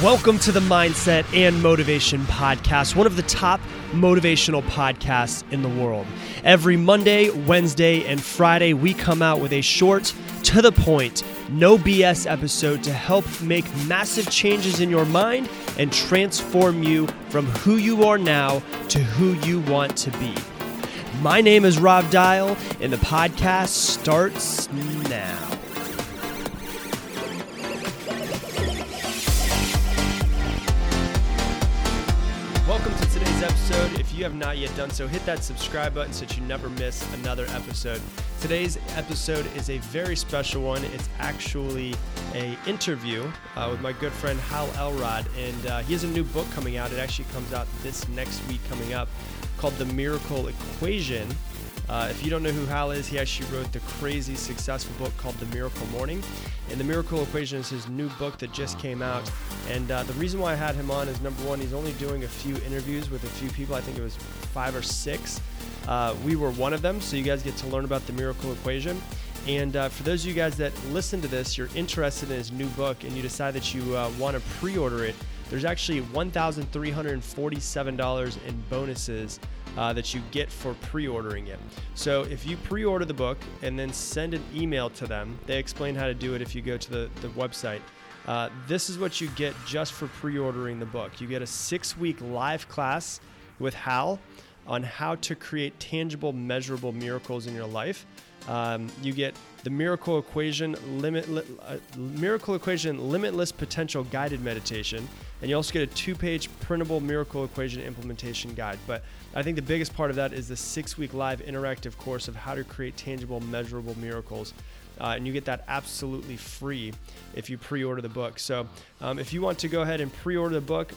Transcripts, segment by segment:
Welcome to the Mindset and Motivation Podcast, one of the top motivational podcasts in the world. Every Monday, Wednesday, and Friday, we come out with a short, to the point, no BS episode to help make massive changes in your mind and transform you from who you are now to who you want to be. My name is Rob Dial, and the podcast starts now. If you have not yet done so, hit that subscribe button so that you never miss another episode. Today's episode is a very special one. It's actually a interview uh, with my good friend Hal Elrod, and uh, he has a new book coming out. It actually comes out this next week coming up called The Miracle Equation. Uh, if you don't know who Hal is, he actually wrote the crazy successful book called The Miracle Morning. And The Miracle Equation is his new book that just came out. And uh, the reason why I had him on is number one, he's only doing a few interviews with a few people. I think it was five or six. Uh, we were one of them, so you guys get to learn about The Miracle Equation. And uh, for those of you guys that listen to this, you're interested in his new book, and you decide that you uh, want to pre order it, there's actually $1,347 in bonuses uh, that you get for pre ordering it. So if you pre order the book and then send an email to them, they explain how to do it if you go to the, the website. Uh, this is what you get just for pre ordering the book. You get a six week live class with Hal on how to create tangible, measurable miracles in your life. Um, you get the miracle equation limit uh, miracle equation limitless potential guided meditation and you also get a two-page printable miracle equation implementation guide. But i think the biggest part of that is the six-week live interactive course of how to create tangible measurable miracles. Uh, and you get that absolutely free if you pre-order the book. So um, if you want to go ahead and pre-order the book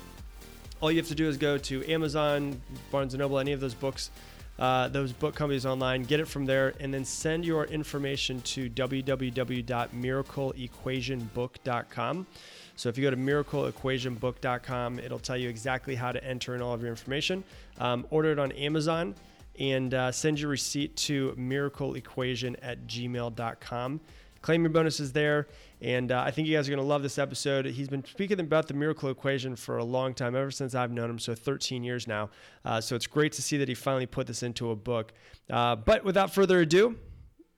all you have to do is go to amazon barnes & noble any of those books uh, those book companies online, get it from there, and then send your information to www.miracleequationbook.com. So if you go to miracleequationbook.com, it'll tell you exactly how to enter in all of your information. Um, order it on Amazon and uh, send your receipt to miracleequation at gmail.com. Claim your bonuses there. And uh, I think you guys are going to love this episode. He's been speaking about the miracle equation for a long time, ever since I've known him, so 13 years now. Uh, so it's great to see that he finally put this into a book. Uh, but without further ado,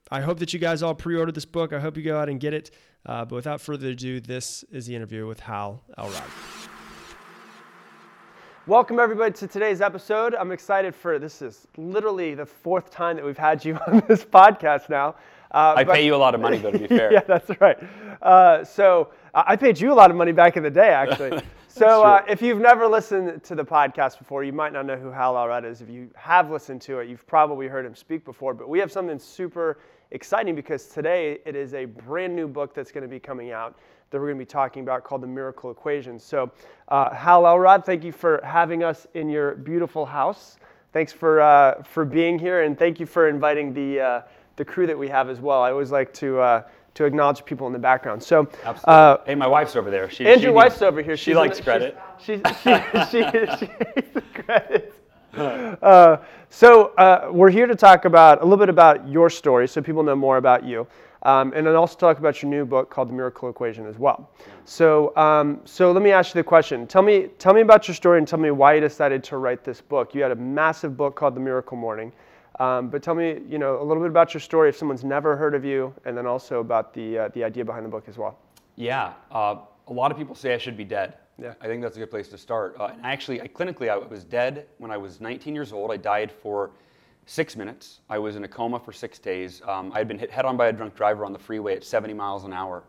I hope that you guys all pre ordered this book. I hope you go out and get it. Uh, but without further ado, this is the interview with Hal Elrod. Welcome, everybody, to today's episode. I'm excited for this, is literally the fourth time that we've had you on this podcast now. Uh, I but, pay you a lot of money, though, to be fair. yeah, that's right. Uh, so I paid you a lot of money back in the day, actually. so uh, if you've never listened to the podcast before, you might not know who Hal Elrod is. If you have listened to it, you've probably heard him speak before. But we have something super exciting because today it is a brand new book that's going to be coming out that we're going to be talking about called The Miracle Equation. So, uh, Hal Elrod, thank you for having us in your beautiful house. Thanks for, uh, for being here, and thank you for inviting the, uh, the crew that we have as well. I always like to, uh, to acknowledge people in the background. So, uh, hey, my wife's over there. She, and she your wife's over here. She likes credit. She, she, she, she, she credit. Uh, so uh, we're here to talk about a little bit about your story, so people know more about you, um, and then also talk about your new book called The Miracle Equation as well. So, um, so let me ask you the question. Tell me, tell me about your story, and tell me why you decided to write this book. You had a massive book called The Miracle Morning, um, but tell me, you know, a little bit about your story if someone's never heard of you, and then also about the uh, the idea behind the book as well. Yeah, uh, a lot of people say I should be dead. Yeah. I think that's a good place to start. Uh, and actually, I, clinically, I was dead when I was 19 years old. I died for six minutes. I was in a coma for six days. Um, I had been hit head on by a drunk driver on the freeway at 70 miles an hour.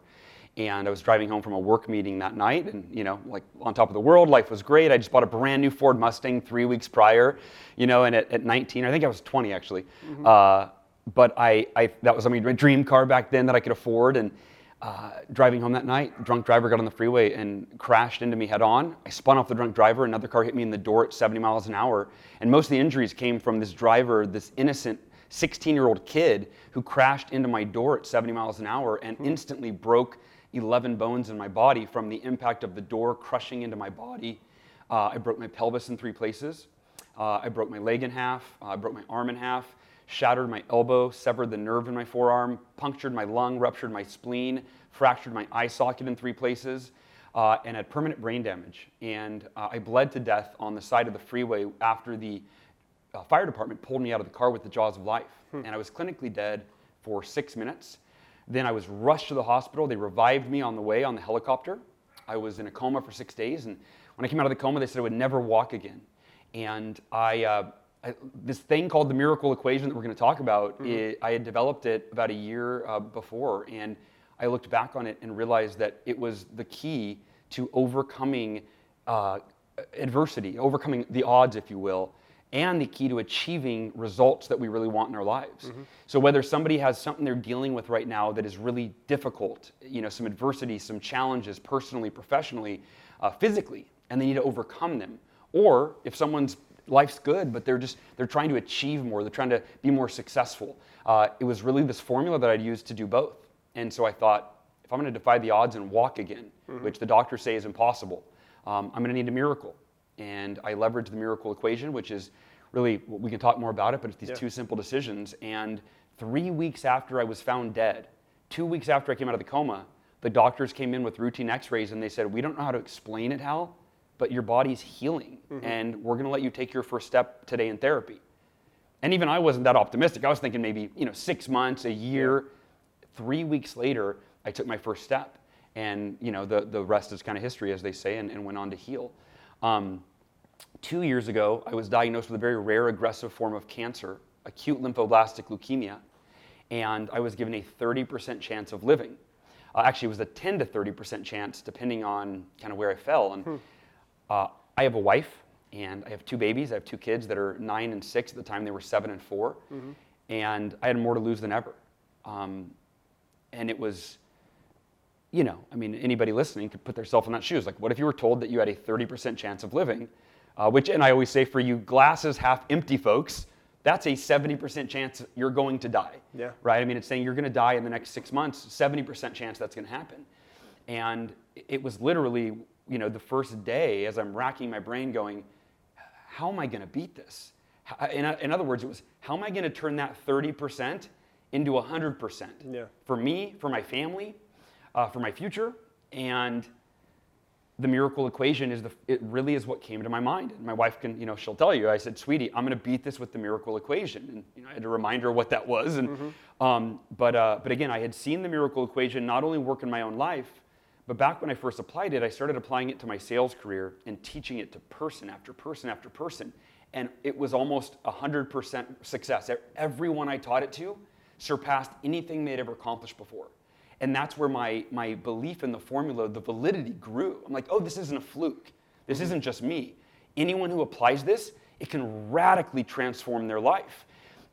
And I was driving home from a work meeting that night, and you know, like on top of the world, life was great. I just bought a brand new Ford Mustang three weeks prior, you know, and at, at 19, I think I was 20 actually. Mm-hmm. Uh, but I, I, that was I mean, my dream car back then that I could afford, and uh, driving home that night, drunk driver got on the freeway and crashed into me head on. I spun off the drunk driver. Another car hit me in the door at 70 miles an hour. And most of the injuries came from this driver, this innocent 16 year old kid who crashed into my door at 70 miles an hour and hmm. instantly broke 11 bones in my body from the impact of the door crushing into my body. Uh, I broke my pelvis in three places. Uh, I broke my leg in half. Uh, I broke my arm in half shattered my elbow, severed the nerve in my forearm, punctured my lung, ruptured my spleen, fractured my eye socket in three places. uh, and had permanent brain damage. And uh, I bled to death on the side of the freeway after the uh, fire department pulled me out of the car with the jaws of life. Hmm. And I was clinically dead for six minutes. Then I was rushed to the hospital. They revived me on the way on the helicopter. I was in a coma for six days. And when I came out of the coma, they said I would never walk again. And I, uh, I this thing called the miracle equation that we're going to talk about, mm-hmm. it, I had developed it about a year uh, before. And I looked back on it and realized that it was the key to overcoming uh, adversity, overcoming the odds, if you will, and the key to achieving results that we really want in our lives. Mm-hmm. So whether somebody has something they're dealing with right now that is really difficult, you know, some adversity, some challenges personally, professionally, uh, physically, and they need to overcome them, or if someone's life's good, but they're just they're trying to achieve more, they're trying to be more successful. Uh, it was really this formula that I'd used to do both. And so I thought, if I'm going to defy the odds and walk again, mm-hmm. which the doctors say is impossible, um, I'm going to need a miracle. And I leveraged the miracle equation, which is really, we can talk more about it, but it's these yeah. two simple decisions. And three weeks after I was found dead, two weeks after I came out of the coma, the doctors came in with routine x rays and they said, We don't know how to explain it, Hal, but your body's healing. Mm-hmm. And we're going to let you take your first step today in therapy. And even I wasn't that optimistic. I was thinking maybe, you know, six months, a year. Three weeks later, I took my first step. And you know, the, the rest is kind of history, as they say, and, and went on to heal. Um, two years ago, I was diagnosed with a very rare aggressive form of cancer, acute lymphoblastic leukemia, and I was given a 30% chance of living. Uh, actually, it was a 10 to 30% chance, depending on kind of where I fell. And hmm. Uh, I have a wife, and I have two babies. I have two kids that are nine and six at the time; they were seven and 4 mm-hmm. And I had more to lose than ever. Um, and it was, you know, I mean, anybody listening could put themselves in that shoes. Like, what if you were told that you had a 30% chance of living? Uh, which, and I always say for you glasses half empty folks, that's a 70% chance you're going to die. Yeah. Right? I mean, it's saying you're going to die in the next six months, 70% chance that's going to happen. And it was literally, you know, the first day as I'm racking my brain going, how am I going to beat this? In, in other words, it was, how am I going to turn that 30% into 100% yeah. for me, for my family, uh, for my future. And the miracle equation is the, it really is what came to my mind. And my wife can, you know, she'll tell you, I said, sweetie, I'm going to beat this with the miracle equation. And you know, I had to remind her what that was. And, mm-hmm. um, but, uh, but again, I had seen the miracle equation not only work in my own life, but back when I first applied it, I started applying it to my sales career and teaching it to person after person after person. And it was almost 100% success. Everyone I taught it to, surpassed anything they'd ever accomplished before. And that's where my, my belief in the formula, the validity grew. I'm like, oh, this isn't a fluke. This mm-hmm. isn't just me. Anyone who applies this, it can radically transform their life.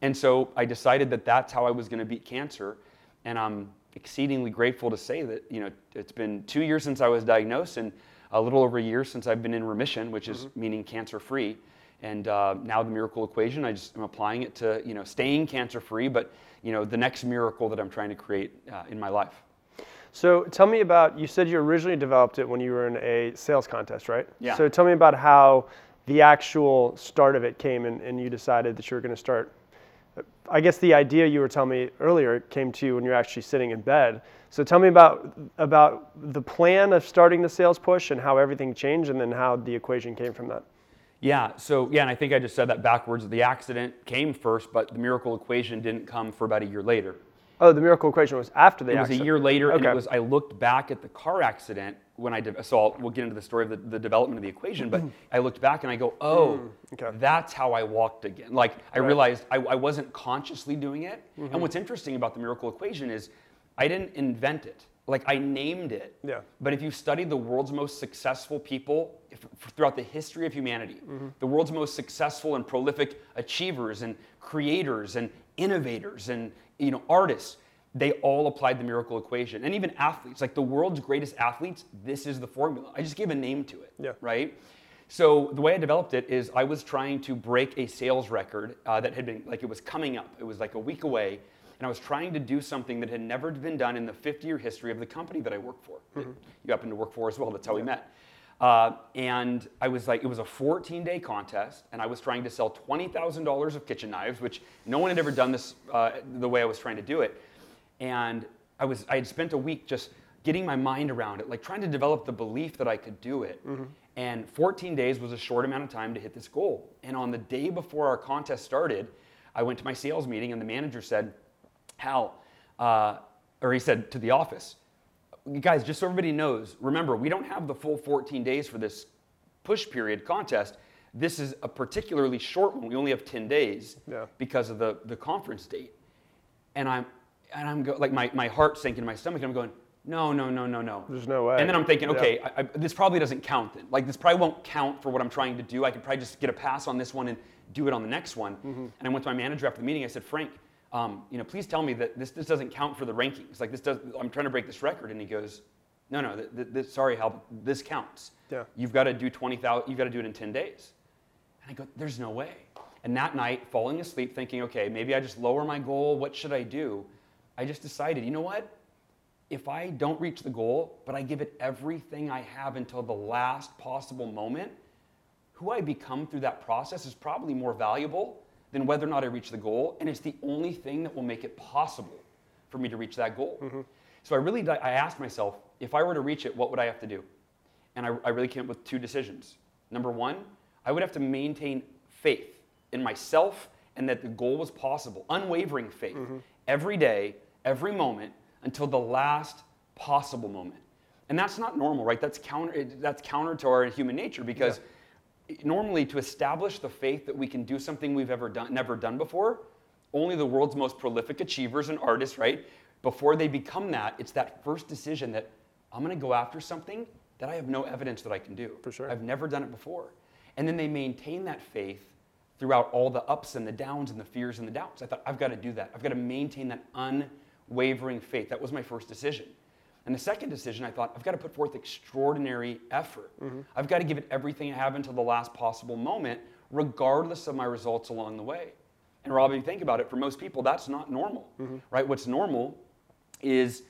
And so I decided that that's how I was going to beat cancer. And I'm exceedingly grateful to say that, you know, it's been two years since I was diagnosed and a little over a year since I've been in remission, which is mm-hmm. meaning cancer free. And uh, now the miracle equation, I just am applying it to, you know, staying cancer free, but you know, the next miracle that I'm trying to create uh, in my life. So tell me about, you said you originally developed it when you were in a sales contest, right? Yeah. So tell me about how the actual start of it came and, and you decided that you were going to start. I guess the idea you were telling me earlier came to you when you're actually sitting in bed. So tell me about about the plan of starting the sales push and how everything changed and then how the equation came from that. Yeah, so yeah, and I think I just said that backwards. The accident came first, but the miracle equation didn't come for about a year later. Oh, the miracle equation was after the it accident. It was a year later, okay. and it was. I looked back at the car accident when I did. So I'll, we'll get into the story of the, the development of the equation, but I looked back and I go, oh, mm, okay. that's how I walked again. Like I right. realized I, I, wasn't consciously doing it. Mm-hmm. And what's interesting about the miracle equation is I didn't invent it like I named it. Yeah. But if you study the world's most successful people if, throughout the history of humanity, mm-hmm. the world's most successful and prolific achievers and creators and innovators and you know artists, they all applied the miracle equation. And even athletes, like the world's greatest athletes, this is the formula. I just gave a name to it. Yeah. Right. So the way I developed it is I was trying to break a sales record uh, that had been like it was coming up. It was like a week away and I was trying to do something that had never been done in the 50 year history of the company that I work for. Mm-hmm. You happen to work for as well, that's how yeah. we met. Uh, and I was like, it was a 14 day contest, and I was trying to sell $20,000 of kitchen knives, which no one had ever done this uh, the way I was trying to do it. And I, was, I had spent a week just getting my mind around it, like trying to develop the belief that I could do it. Mm-hmm. And 14 days was a short amount of time to hit this goal. And on the day before our contest started, I went to my sales meeting, and the manager said, Hal, uh, or he said to the office, guys, just so everybody knows, remember, we don't have the full 14 days for this push period contest. This is a particularly short one. We only have 10 days yeah. because of the, the conference date. And I'm, and I'm go, like, my, my heart sinking in my stomach, and I'm going, no, no, no, no, no. There's no way. And then I'm thinking, okay, yeah. I, I, this probably doesn't count then. Like, this probably won't count for what I'm trying to do. I could probably just get a pass on this one and do it on the next one. Mm-hmm. And I went to my manager after the meeting. I said, Frank, um, you know, please tell me that this, this doesn't count for the rankings. Like, this does, I'm trying to break this record. And he goes, no, no, th- th- th- sorry, Hal, this counts. Yeah. You've got to do 20,000, you've got to do it in 10 days. And I go, there's no way. And that night, falling asleep, thinking, okay, maybe I just lower my goal. What should I do? I just decided, you know what? if I don't reach the goal, but I give it everything I have until the last possible moment, who I become through that process is probably more valuable than whether or not I reach the goal. And it's the only thing that will make it possible for me to reach that goal. Mm-hmm. So I really I asked myself, if I were to reach it, what would I have to do? And I, I really came up with two decisions. Number one, I would have to maintain faith in myself and that the goal was possible, unwavering faith, mm-hmm. every day, every moment until the last possible moment. And that's not normal, right? That's counter, that's counter to our human nature because yeah. Normally to establish the faith that we can do something we've ever done, never done before, only the world's most prolific achievers and artists, right? Before they become that, it's that first decision that I'm going to go after something that I have no evidence that I can do. For sure. I've never done it before. And then they maintain that faith throughout all the ups and the downs and the fears and the doubts. I thought, I've got to do that. I've got to maintain that unwavering faith. That was my first decision. And the second decision, I thought, I've got to put forth extraordinary effort. Mm-hmm. I've got to give it everything I have until the last possible moment, regardless of my results along the way. And Rob, if you think about it, for most people, that's not normal, mm-hmm. right? What's normal is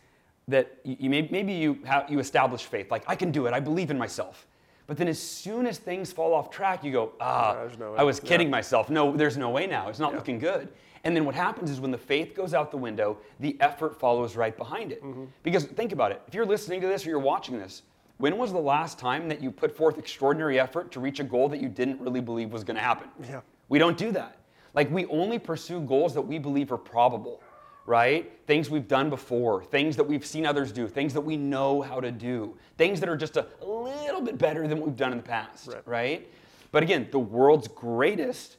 that you, may, maybe you, have, you establish faith, like, I can do it, I believe in myself. But then as soon as things fall off track, you go, ah, no I was kidding yeah. myself. No, there's no way now. It's not yeah. looking good. And then what happens is when the faith goes out the window, the effort follows right behind it. Mm-hmm. Because think about it if you're listening to this or you're watching this, when was the last time that you put forth extraordinary effort to reach a goal that you didn't really believe was going to happen? Yeah. We don't do that. Like we only pursue goals that we believe are probable, right? Things we've done before, things that we've seen others do, things that we know how to do, things that are just a little bit better than what we've done in the past, right? right? But again, the world's greatest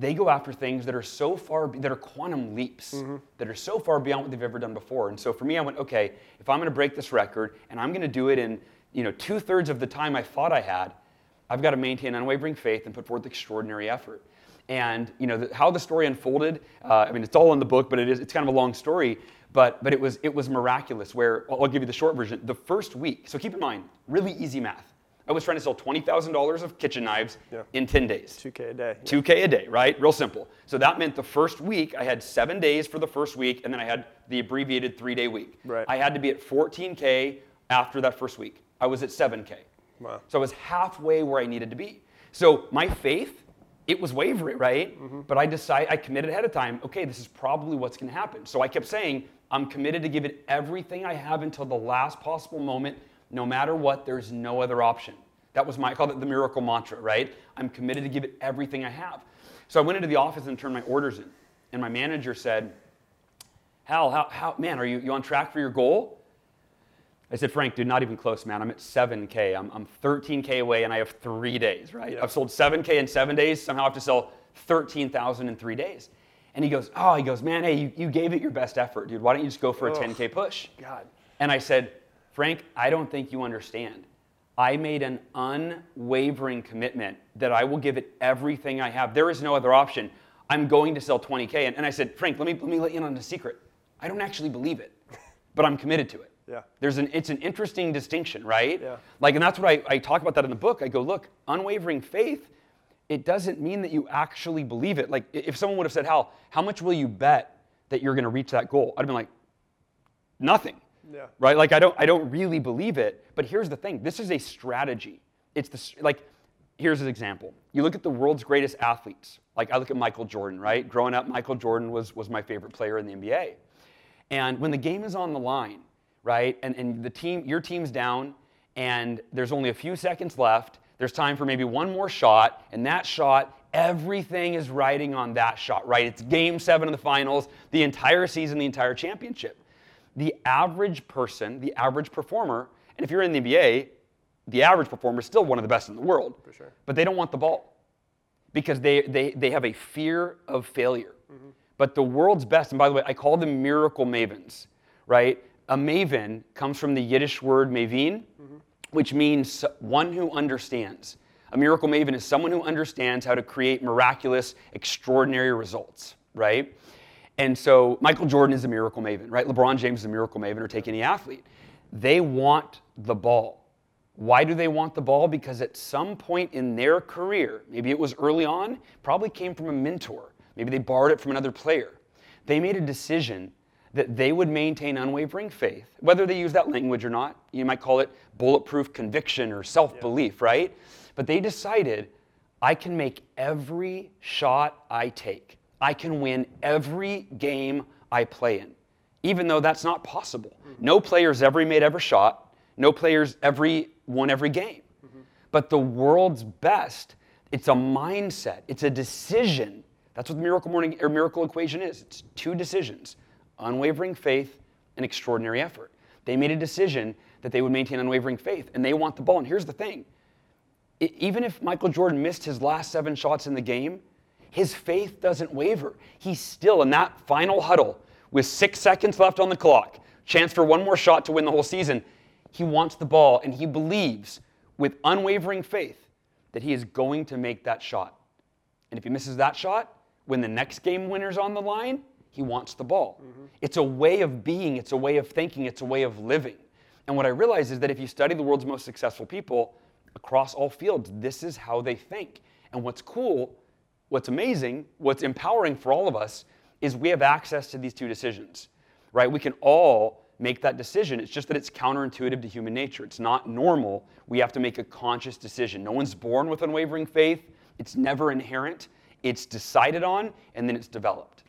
they go after things that are so far that are quantum leaps mm-hmm. that are so far beyond what they've ever done before. And so for me i went okay if i'm going to break this record and i'm going to do it in you know two-thirds of the time i thought i had i've got to maintain unwavering faith and put forth extraordinary effort. And you know the, how the story unfolded uh, i mean it's all in the book but it is it's kind of a long story but but it was it was miraculous where i'll give you the short version. The first week so keep in mind really easy math I was trying to sell $20,000 of kitchen knives yeah. in 10 days. 2K a day. Yeah. 2K a day, right? Real simple. So that meant the first week, I had seven days for the first week, and then I had the abbreviated three day week. Right. I had to be at 14K after that first week. I was at 7K. Wow. So I was halfway where I needed to be. So my faith, it was wavering, right? Mm-hmm. But I decided, I committed ahead of time, okay, this is probably what's going to happen. So I kept saying, I'm committed to give it everything I have until the last possible moment no matter what, there's no other option. That was my, I called it the miracle mantra, right? I'm committed to give it everything I have. So I went into the office and turned my orders in. And my manager said, Hal, how, how, man, are you, you on track for your goal? I said, Frank, dude, not even close, man. I'm at 7K. I'm, I'm 13K away and I have three days, right? I've sold 7K in seven days. Somehow I have to sell 13,000 in three days. And he goes, Oh, he goes, man, hey, you, you gave it your best effort, dude. Why don't you just go for a 10K push? God. And I said, Frank, I don't think you understand. I made an unwavering commitment that I will give it everything I have. There is no other option. I'm going to sell 20K. And, and I said, Frank, let me, let me let you in on a secret. I don't actually believe it, but I'm committed to it. Yeah. There's an, it's an interesting distinction, right? Yeah. Like, and that's what I, I talk about that in the book. I go, look, unwavering faith, it doesn't mean that you actually believe it. Like, if someone would have said, Hal, how much will you bet that you're going to reach that goal? I'd have been like, nothing. Yeah. Right? Like I don't I don't really believe it. But here's the thing. This is a strategy. It's the like here's an example. You look at the world's greatest athletes. Like I look at Michael Jordan, right? Growing up, Michael Jordan was was my favorite player in the NBA. And when the game is on the line, right? And, and the team, your team's down, and there's only a few seconds left. There's time for maybe one more shot, and that shot, everything is riding on that shot, right? It's game seven of the finals, the entire season, the entire championship. The average person, the average performer, and if you're in the NBA, the average performer is still one of the best in the world. For sure. But they don't want the ball because they, they, they have a fear of failure. Mm-hmm. But the world's best, and by the way, I call them miracle mavens, right? A maven comes from the Yiddish word mavin, mm-hmm. which means one who understands. A miracle maven is someone who understands how to create miraculous, extraordinary results, right? And so Michael Jordan is a miracle maven, right? LeBron James is a miracle maven, or take any athlete. They want the ball. Why do they want the ball? Because at some point in their career, maybe it was early on, probably came from a mentor. Maybe they borrowed it from another player. They made a decision that they would maintain unwavering faith, whether they use that language or not. You might call it bulletproof conviction or self belief, yeah. right? But they decided I can make every shot I take, I can win every game I play in, even though that's not possible. Mm-hmm. No player's ever made every shot, no player's every won every game. Mm-hmm. But the world's best, it's a mindset, it's a decision. That's what the miracle morning or miracle equation is. It's two decisions unwavering faith, and extraordinary effort. They made a decision that they would maintain unwavering faith, and they want the ball. And here's the thing even if Michael Jordan missed his last seven shots in the game, his faith doesn't waver. He's still in that final huddle with six seconds left on the clock, chance for one more shot to win the whole season. He wants the ball, and he believes with unwavering faith that he is going to make that shot. And if he misses that shot, when the next game winner's on the line, he wants the ball. Mm-hmm. It's a way of being, it's a way of thinking, it's a way of living. And what I realize is that if you study the world's most successful people across all fields, this is how they think. And what's cool, what's amazing, what's empowering for all of us is we have access to these two decisions, right? We can all make that decision. It's just that it's counterintuitive to human nature. It's not normal. We have to make a conscious decision. No one's born with unwavering faith, it's never inherent. It's decided on, and then it's developed.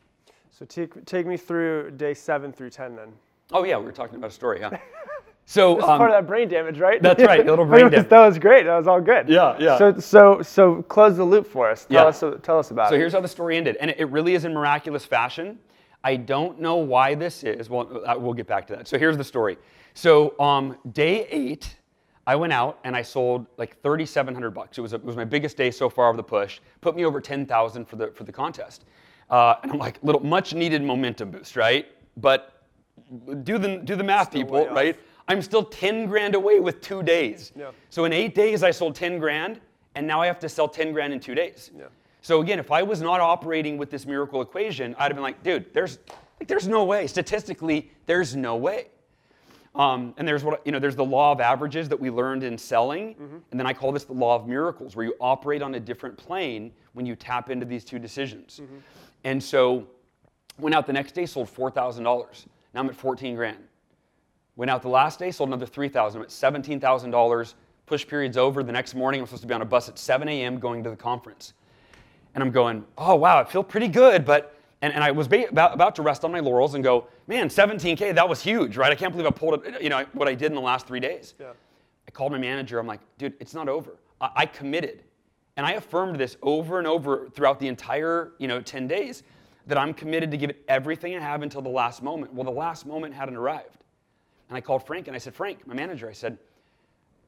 So take, take me through day seven through 10 then. Oh, yeah, we were talking about a story, yeah. So this um, part of that brain damage, right? That's right, a little brain damage. That was great. That was all good. Yeah, yeah. So, so, so close the loop for us. Tell yeah. us, tell us about so it. So here's how the story ended, and it really is in miraculous fashion. I don't know why this is. Well, uh, we'll get back to that. So here's the story. So um, day eight, I went out and I sold like 3,700 bucks. It was a, it was my biggest day so far of the push. Put me over 10,000 for the for the contest. Uh, and I'm like, little much needed momentum boost, right? But do the do the math, still people, right? I'm still 10 grand away with two days. Yeah. So in eight days, I sold 10 grand, and now I have to sell 10 grand in two days. Yeah. So again, if I was not operating with this miracle equation, I'd have been like, dude, there's like there's no way. Statistically, there's no way. Um, and there's what you know. There's the law of averages that we learned in selling, mm-hmm. and then I call this the law of miracles, where you operate on a different plane when you tap into these two decisions. Mm-hmm. And so, went out the next day, sold four thousand dollars. Now I'm at fourteen grand. Went out the last day, sold another three thousand. I'm at seventeen thousand dollars. Push period's over. The next morning, I'm supposed to be on a bus at 7 a.m. going to the conference, and I'm going, oh wow, I feel pretty good, but and, and I was about, about to rest on my laurels and go, man, 17K, that was huge, right? I can't believe I pulled it, you know, what I did in the last three days. Yeah. I called my manager. I'm like, dude, it's not over. I, I committed. And I affirmed this over and over throughout the entire, you know, 10 days that I'm committed to give it everything I have until the last moment. Well, the last moment hadn't arrived. And I called Frank and I said, Frank, my manager, I said,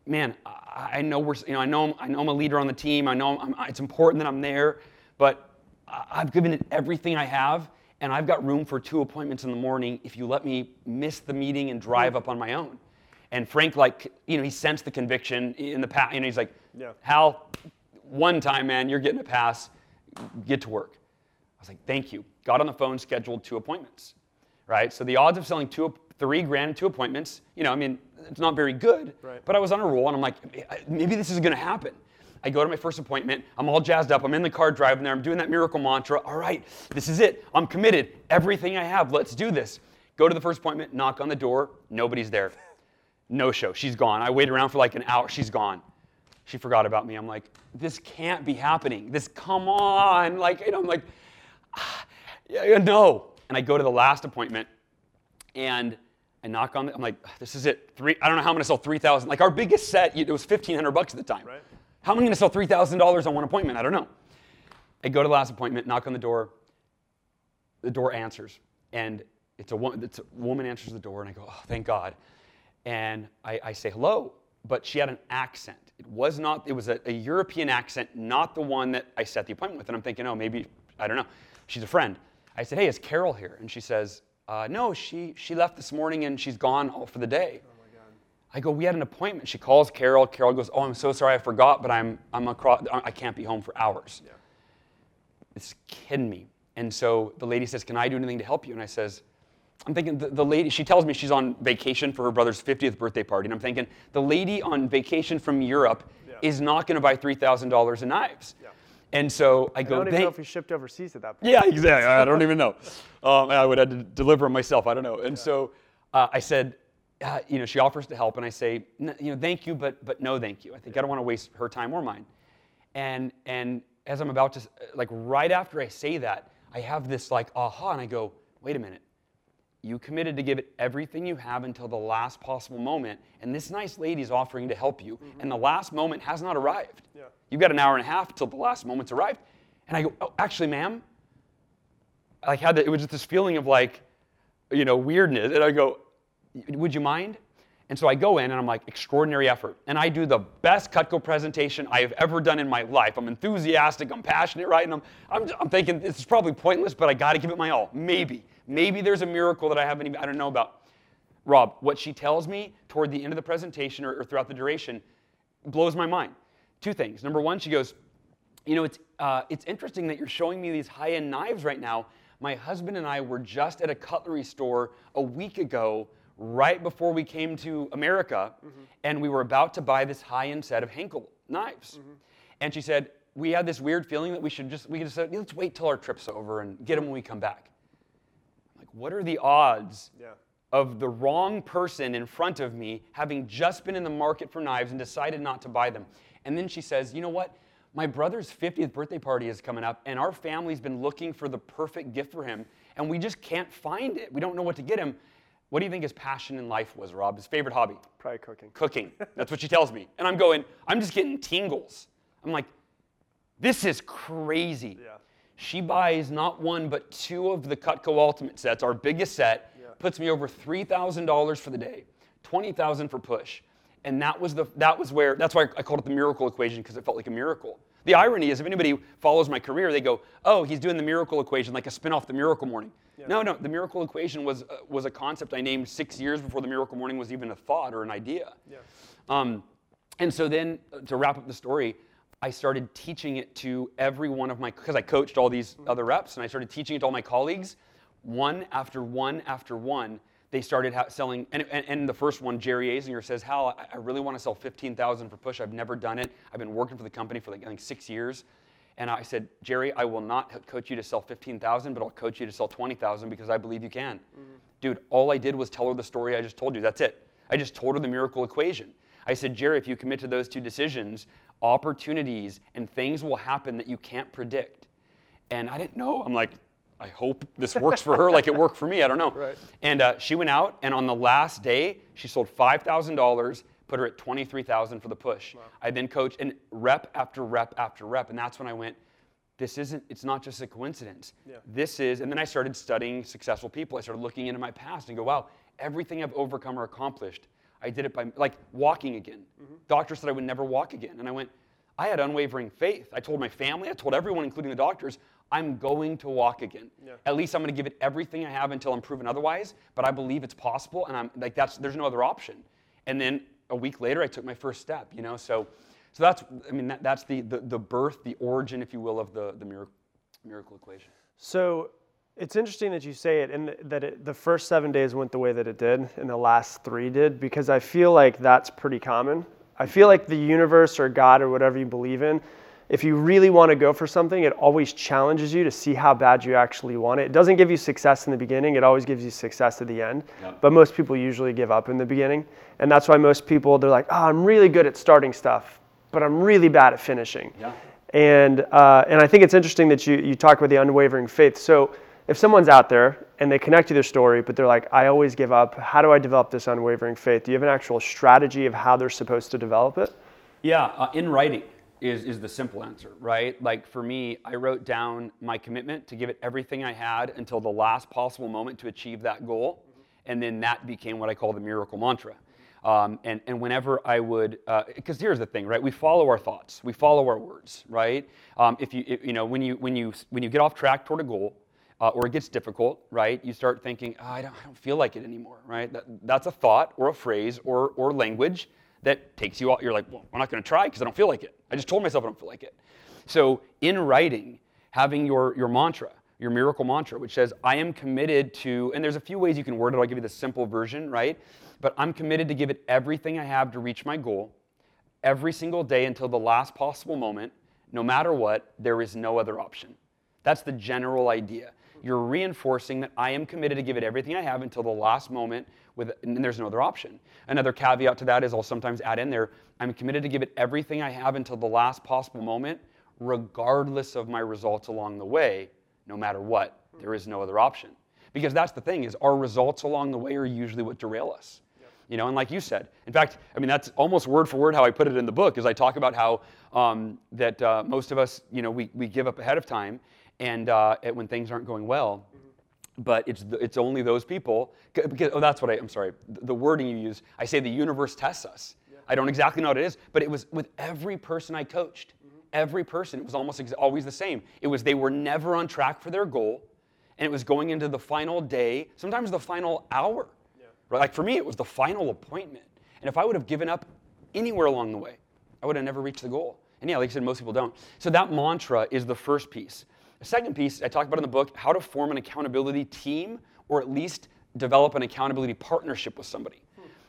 man, I, I know we're, you know, I know, I'm, I know I'm a leader on the team. I know I'm, it's important that I'm there, but I've given it everything I have, and I've got room for two appointments in the morning if you let me miss the meeting and drive up on my own. And Frank, like, you know, he sensed the conviction in the past. You know, he's like, yeah. Hal, one time, man, you're getting a pass. Get to work. I was like, thank you. Got on the phone, scheduled two appointments, right? So the odds of selling two, three grand two appointments, you know, I mean, it's not very good. Right. But I was on a roll, and I'm like, maybe this is going to happen. I go to my first appointment. I'm all jazzed up. I'm in the car driving there. I'm doing that miracle mantra. All right, this is it. I'm committed. Everything I have. Let's do this. Go to the first appointment, knock on the door. Nobody's there. No show. She's gone. I wait around for like an hour. She's gone. She forgot about me. I'm like, this can't be happening. This, come on. Like, you know, I'm like, ah, yeah, no. And I go to the last appointment, and I knock on the, I'm like, this is it. Three, I don't know how I'm gonna sell 3,000. Like our biggest set, it was 1,500 bucks at the time. Right. How am I gonna sell $3,000 on one appointment? I don't know. I go to the last appointment, knock on the door. The door answers, and it's a woman. It's a woman answers the door, and I go, oh, thank God. And I, I say hello, but she had an accent. It was not. It was a, a European accent, not the one that I set the appointment with. And I'm thinking, oh, maybe I don't know. She's a friend. I said, hey, is Carol here? And she says, uh, no, she she left this morning and she's gone for the day. I go, we had an appointment. She calls Carol. Carol goes, oh, I'm so sorry, I forgot, but I'm I'm across. I can't be home for hours. Yeah. It's kidding me. And so the lady says, can I do anything to help you? And I says, I'm thinking the, the lady. She tells me she's on vacation for her brother's 50th birthday party, and I'm thinking the lady on vacation from Europe Yeah. is not going to buy three thousand dollars in knives. Yeah. And so I I go, don't even know if he shipped overseas at that point. yeah, exactly. I don't even know. Um, I would have to deliver them myself. I don't know. And so uh, I said, uh, you know, she offers to help, and I say, "N- you know, thank you, but but no, thank you. I think I don't want to waste her time or mine. And and as I'm about to, like right after I say that, I have this like aha, and I go, wait a minute. You committed to give it everything you have until the last possible moment, and this nice lady's offering to help you, and the last moment has not arrived. Yeah. You've got an hour and a half till the last moment's arrived. And I go, oh, actually, ma'am, I like had the, it was just this feeling of like, you know, weirdness. And I go, would you mind? And so I go in and I'm like, extraordinary effort. And I do the best Cutco presentation I have ever done in my life. I'm enthusiastic, I'm passionate, right? And I'm, I'm, I'm thinking this is probably pointless, but I got to give it my all. Maybe. Maybe there's a miracle that I haven't even, I don't know about. Rob, what she tells me toward the end of the presentation or, or throughout the duration blows my mind. Two things. Number one, she goes, you know, it's, uh, it's interesting that you're showing me these high end knives right now. My husband and I were just at a cutlery store a week ago, right before we came to America, and we were about to buy this high end set of Henkel knives. And she said, We had this weird feeling that we should just, we could just say, let's wait till our trip's over and get them when we come back. What are the odds Yeah. of the wrong person in front of me having just been in the market for knives and decided not to buy them. And then she says, You know what? My brother's 50th birthday party is coming up, and our family's been looking for the perfect gift for him, and we just can't find it. We don't know what to get him. What do you think his passion in life was, Rob? His favorite hobby? Probably cooking. Cooking. That's what she tells me. And I'm going, I'm just getting tingles. I'm like, this is crazy. Yeah. She buys not one, but two of the Cutco Ultimate sets, our biggest set, Yeah. puts me over $3,000 for the day, 20000 for push. And that was, the, that was where, that's why I called it the miracle equation, because it felt like a miracle. The irony is, if anybody follows my career, they go, oh, he's doing the miracle equation, like a spin off the miracle morning. No, no, the miracle equation was, uh, was a concept I named six years before the miracle morning was even a thought or an idea. Yeah. Um, and so then, uh, to wrap up the story, I started teaching it to every one of my, because I coached all these mm-hmm. other reps, and I started teaching it to all my colleagues. One after one after one, they started ha- selling. And, and, and the first one, Jerry Azinger says, Hal, I, I really want to sell 15,000 for push. I've never done it. I've been working for the company for like, I think six years. And I said, Jerry, I will not coach you to sell 15,000, but I'll coach you to sell 20,000 because I believe you can. Mm-hmm. Dude, all I did was tell her the story I just told you. That's it. I just told her the miracle equation. I said, Jerry, if you commit to those two decisions, opportunities and things will happen that you can't predict. And I didn't know. I'm like, I hope this works for her like it worked for me. I don't know. Right. And uh, she went out, and on the last day, she sold five thousand dollars, put her at twenty-three thousand for the push. I then coached and rep after rep after rep, and that's when I went. This isn't. It's not just a coincidence. Yeah. This is. And then I started studying successful people. I started looking into my past and go, wow, everything I've overcome or accomplished, I did it by like walking again. Mm-hmm. Doctors said I would never walk again, and I went. I had unwavering faith. I told my family, I told everyone, including the doctors, I'm going to walk again. Yeah. At least I'm going to give it everything I have until I'm proven otherwise. But I believe it's possible, and I'm like that's there's no other option. And then a week later, I took my first step. You know, so so that's I mean that, that's the, the the birth, the origin, if you will, of the the miracle miracle equation. So it's interesting that you say it and that it, the first seven days went the way that it did and the last three did because I feel like that's pretty common. I feel like the universe or God or whatever you believe in, if you really want to go for something, it always challenges you to see how bad you actually want it. It doesn't give you success in the beginning, it always gives you success at the end. Yeah. But most people usually give up in the beginning. And that's why most people, they're like, oh, I'm really good at starting stuff, but I'm really bad at finishing. Yeah. And, uh, and I think it's interesting that you, you talk about the unwavering faith. So if someone's out there and they connect to their story, but they're like, I always give up. How do I develop this unwavering faith? Do you have an actual strategy of how they're supposed to develop it? Yeah, uh, in writing is, is the simple answer, right? Like for me, I wrote down my commitment to give it everything I had until the last possible moment to achieve that goal. And then that became what I call the miracle mantra. Um, and, and whenever I would, because uh, here's the thing, right? We follow our thoughts, we follow our words, right? Um, if you, if, you know, when you, when you, when you get off track toward a goal, uh, or it gets difficult, right? You start thinking, oh, I, don't, I don't feel like it anymore, right? That, that's a thought or a phrase or, or language that takes you out. You're like, well, I'm not going to try because I don't feel like it. I just told myself I don't feel like it. So in writing, having your, your mantra, your miracle mantra, which says, I am committed to, and there's a few ways you can word it. I'll give you the simple version, right? But I'm committed to give it everything I have to reach my goal every single day until the last possible moment. No matter what, there is no other option. That's the general idea. You're reinforcing that I am committed to give it everything I have until the last moment, with, and there's no other option. Another caveat to that is I'll sometimes add in there I'm committed to give it everything I have until the last possible moment, regardless of my results along the way, no matter what. There is no other option. Because that's the thing is our results along the way are usually what derail us. You know, and like you said, in fact, I mean that's almost word for word how I put it in the book. Is I talk about how um, that uh, most of us, you know, we, we give up ahead of time, and uh, when things aren't going well. But it's, it's only those people, because, oh, that's what I, I'm sorry, the wording you use, I say the universe tests us. Yeah. I don't exactly know what it is, but it was with every person I coached, mm-hmm. every person, it was almost ex- always the same. It was they were never on track for their goal, and it was going into the final day, sometimes the final hour. Yeah. Right? Like for me, it was the final appointment. And if I would have given up anywhere along the way, I would have never reached the goal. And yeah, like I said, most people don't. So that mantra is the first piece. The second piece I talk about in the book, how to form an accountability team or at least develop an accountability partnership with somebody.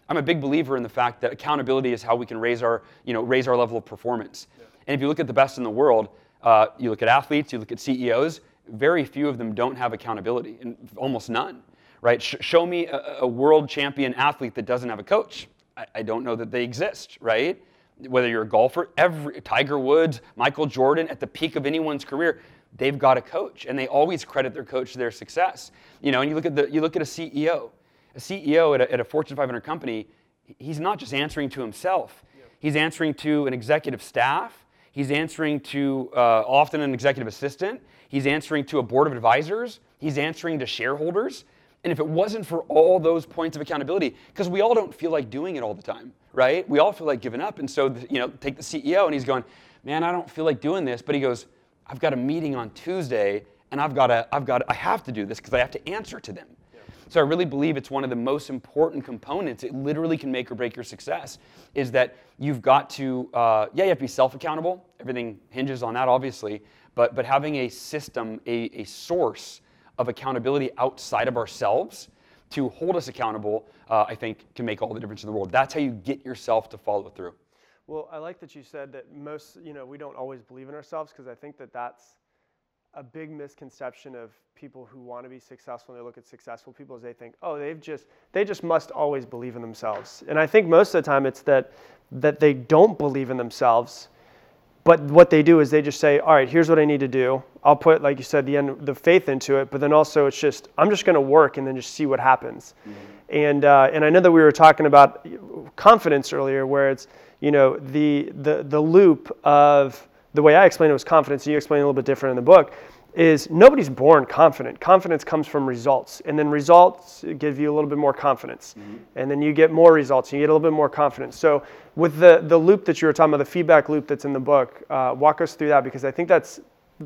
I'm a big believer in the fact that accountability is how we can raise our, you know, raise our level of performance. Yeah. And if you look at the best in the world, uh, you look at athletes, you look at CEOs, very few of them don't have accountability, and almost none. Right? Sh- show me a, a, world champion athlete that doesn't have a coach. I, I don't know that they exist. Right? Whether you're a golfer, every Tiger Woods, Michael Jordan, at the peak of anyone's career, they've got a coach and they always credit their coach to their success. You know and you look at the you look at a ceo a ceo at a, at a fortune 500 company he's not just answering to himself. He's answering to an executive staff. He's answering to uh, often an executive assistant. He's answering to a board of advisors. He's answering to shareholders. And if it wasn't for all those points of accountability because we all don't feel like doing it all the time right? We all feel like giving up. And so you know take the ceo and he's going man i don't feel like doing this. But he goes I've got a meeting on Tuesday and I've got to, I've got to, I have to do this because I have to answer to them. Yeah. So I really believe it's one of the most important components. It literally can make or break your success. Is that you've got to, uh, yeah, you have to be self-accountable. Everything hinges on that, obviously. But but having a system, a, a source of accountability outside of ourselves to hold us accountable, uh, I think, can make all the difference in the world. That's how you get yourself to follow through. Well, I like that you said that most, you know, we don't always believe in ourselves because I think that that's a big misconception of people who want to be successful and they look at successful people as they think, oh, they've just they just must always believe in themselves. And I think most of the time it's that that they don't believe in themselves. But what they do is they just say, all right, here's what I need to do. I'll put, like you said, the end, the faith into it. But then also it's just, I'm just going to work and then just see what happens. Mm-hmm. And uh, and I know that we were talking about confidence earlier, where it's you know, the, the, the loop of the way I explain it was confidence, and you explain it a little bit different in the book, is nobody's born confident. Confidence comes from results, and then results give you a little bit more confidence, mm-hmm. and then you get more results, and you get a little bit more confidence. So, with the the loop that you were talking about, the feedback loop that's in the book, uh, walk us through that because I think that's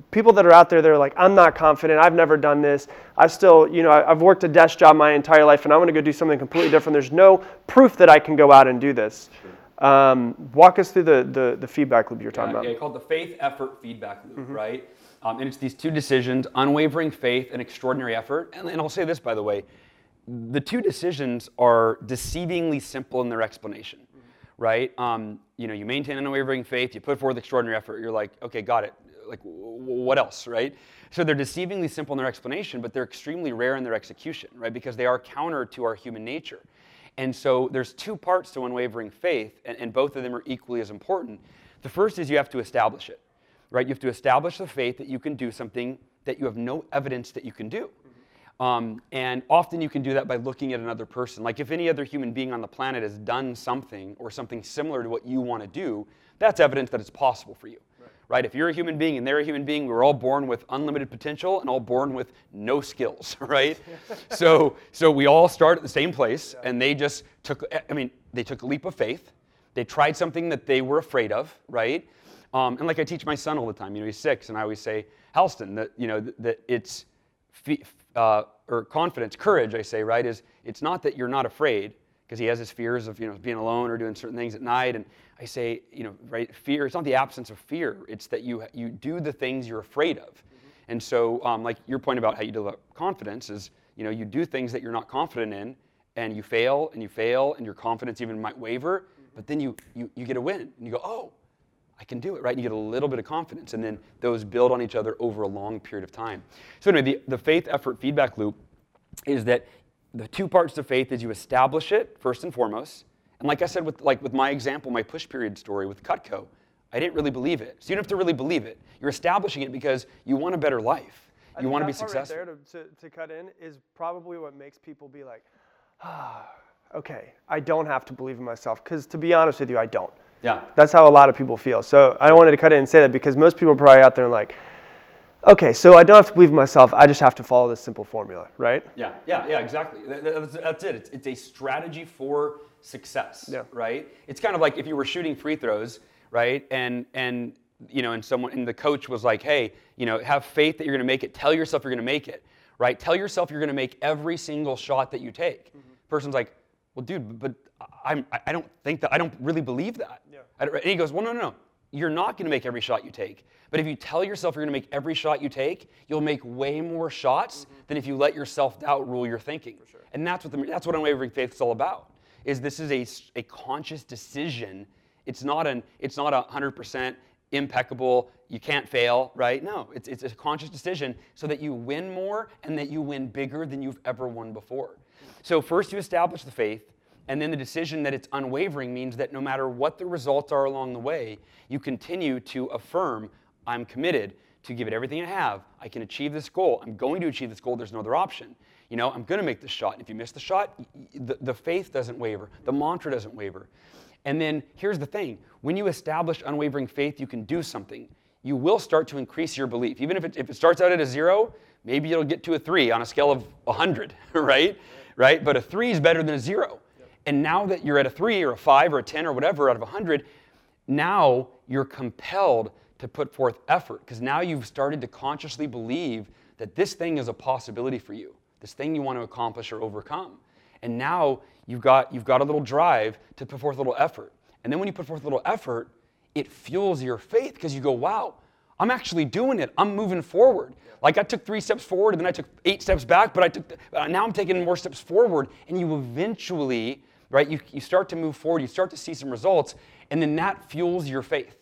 people that are out there. They're like, I'm not confident. I've never done this. I've still, you know, I've worked a desk job my entire life, and I want to go do something completely different. There's no proof that I can go out and do this. Sure. Um, walk us through the, the, the, feedback loop you're talking yeah, about. Yeah, called the faith effort feedback loop, mm-hmm. right? Um, and it's these two decisions unwavering faith and extraordinary effort. And, and I'll say this, by the way the two decisions are deceivingly simple in their explanation, mm-hmm. right? Um, you know, you maintain unwavering faith, you put forth extraordinary effort, you're like, okay, got it. Like, w- what else, right? So they're deceivingly simple in their explanation, but they're extremely rare in their execution, right? Because they are counter to our human nature. And so there's two parts to unwavering faith, and, and both of them are equally as important. The first is you have to establish it, right? You have to establish the faith that you can do something that you have no evidence that you can do. Um, and often you can do that by looking at another person. Like if any other human being on the planet has done something or something similar to what you want to do, that's evidence that it's possible for you. Right. If you're a human being and they're a human being, we're all born with unlimited potential and all born with no skills, right? so, so we all start at the same place, yeah. and they just took. I mean, they took a leap of faith. They tried something that they were afraid of, right? Um, and like I teach my son all the time, you know, he's six, and I always say, Halston, that you know that it's uh, or confidence, courage, I say, right? Is it's not that you're not afraid because he has his fears of you know being alone or doing certain things at night, and I say, you know, right? Fear. It's not the absence of fear. It's that you you do the things you're afraid of, mm-hmm. and so um, like your point about how you develop confidence is, you know, you do things that you're not confident in, and you fail and you fail, and your confidence even might waver, mm-hmm. but then you you you get a win, and you go, oh I can do it, right? And you get a little bit of confidence, and then those build on each other over a long period of time. So, anyway, the, the faith effort feedback loop is that the two parts of faith is you establish it first and foremost. And like I said, with like with my example, my push period story with Cutco, I didn't really believe it. So you don't have to really believe it. You're establishing it because you want a better life. You want to be successful. Right there to, to, to cut in is probably what makes people be like, ah, okay, I don't have to believe in myself. Because to be honest with you, I don't. Yeah. That's how a lot of people feel. So I wanted to cut in and say that because most people are probably out there and like, okay, so I don't have to believe in myself. I just have to follow this simple formula, right? Yeah, yeah, yeah, exactly. That's, it. It's, it's a strategy for success, yeah. right? It's kind of like if you were shooting free throws, right? And and you know, and someone and the coach was like, hey, you know, have faith that you're going to make it. Tell yourself you're going to make it, right? Tell yourself you're going to make every single shot that you take. Mm-hmm. Person's like, well, dude, but I'm, I don't think that, I don't really believe that. Yeah. And he goes, well, no, no, no. You're not going to make every shot you take. But if you tell yourself you're going to make every shot you take, you'll make way more shots mm-hmm. than if you let your self-doubt rule your thinking. Sure. And that's what, the, that's what unwavering faith is all about. Is this is a, a conscious decision. It's not an it's not a hundred percent impeccable. You can't fail, right? No, it's it's a conscious decision so that you win more and that you win bigger than you've ever won before. So first you establish the faith, and then the decision that it's unwavering means that no matter what the results are along the way, you continue to affirm, I'm committed to give it everything I have. I can achieve this goal. I'm going to achieve this goal. There's no other option. You know, I'm going to make this shot. And if you miss the shot, the, the faith doesn't waver. The mantra doesn't waver. And then here's the thing when you establish unwavering faith, you can do something. You will start to increase your belief. Even if it, if it starts out at a zero, maybe it'll get to a three on a scale of 100, right? right? But a three is better than a zero. And now that you're at a three or a five or a 10 or whatever out of a 100, now you're compelled to put forth effort because now you've started to consciously believe that this thing is a possibility for you, this thing you want to accomplish or overcome. And now you've got, you've got a little drive to put forth a little effort. And then when you put forth a little effort, it fuels your faith because you go, wow, I'm actually doing it. I'm moving forward. Like I took three steps forward and then I took eight steps back, but I took uh, now I'm taking more steps forward. And you eventually, right, you, you start to move forward, you start to see some results, and then that fuels your faith,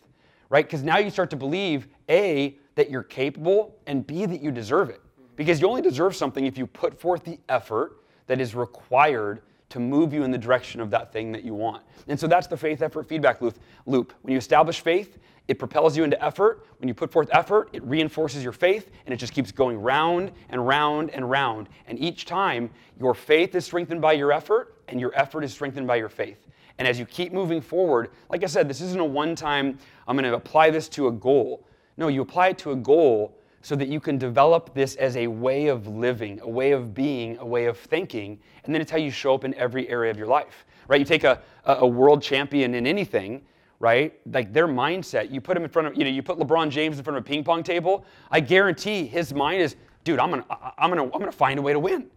right? Because now you start to believe A, that you're capable, and B, that you deserve it. Because you only deserve something if you put forth the effort that is required to move you in the direction of that thing that you want. And so that's the faith effort feedback loop. When you establish faith, it propels you into effort. When you put forth effort, it reinforces your faith, and it just keeps going round and round and round. And each time, your faith is strengthened by your effort, and your effort is strengthened by your faith. And as you keep moving forward, like I said, this isn't a one time, I'm going to apply this to a goal. No, you apply it to a goal so that you can develop this as a way of living, a way of being, a way of thinking, and then it's how you show up in every area of your life. Right? You take a, a world champion in anything, right? Like their mindset, you put him in front of, you know, you put LeBron James in front of a ping pong table. I guarantee his mind is, dude, I'm gonna, I'm gonna, I'm gonna find a way to win.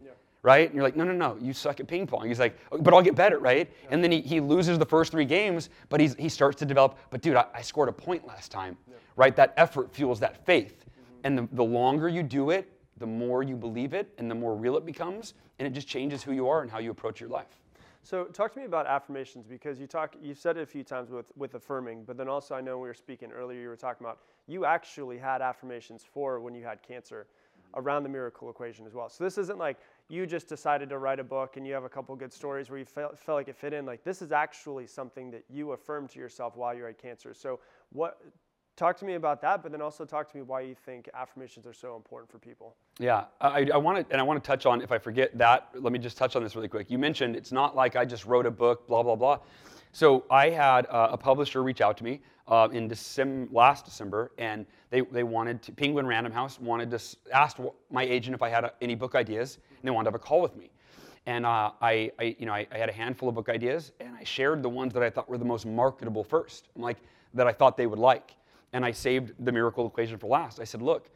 Right? And you're like, no, no, no, you suck at ping pong. He's like, but I'll get better, right? Yeah. And then he, he loses the first three games, but he's, he starts to develop, but dude, I, I scored a point last time, yeah. right? That effort fuels that faith. Mm-hmm. And the, the longer you do it, the more you believe it and the more real it becomes. And it just changes who you are and how you approach your life. So talk to me about affirmations because you talk you've said it a few times with with affirming, but then also I know we were speaking earlier you were talking about you actually had affirmations for when you had cancer around the miracle equation as well. So this isn't like you just decided to write a book and you have a couple good stories where you felt, felt like it fit in. Like this is actually something that you affirmed to yourself while you had cancer. So what talk to me about that, but then also talk to me why you think affirmations are so important for people. Yeah, I, I want to, and I want to touch on, if I forget that, let me just touch on this really quick. You mentioned it's not like I just wrote a book, blah, blah, blah. So I had uh, a publisher reach out to me uh, in December, last December, and they, they wanted to, Penguin Random House wanted to, ask my agent if I had a, any book ideas, and they wanted to have a call with me. And uh, I, I, you know, I, I, had a handful of book ideas, and I shared the ones that I thought were the most marketable first, like that I thought they would like. And I saved the miracle equation for last. I said, look,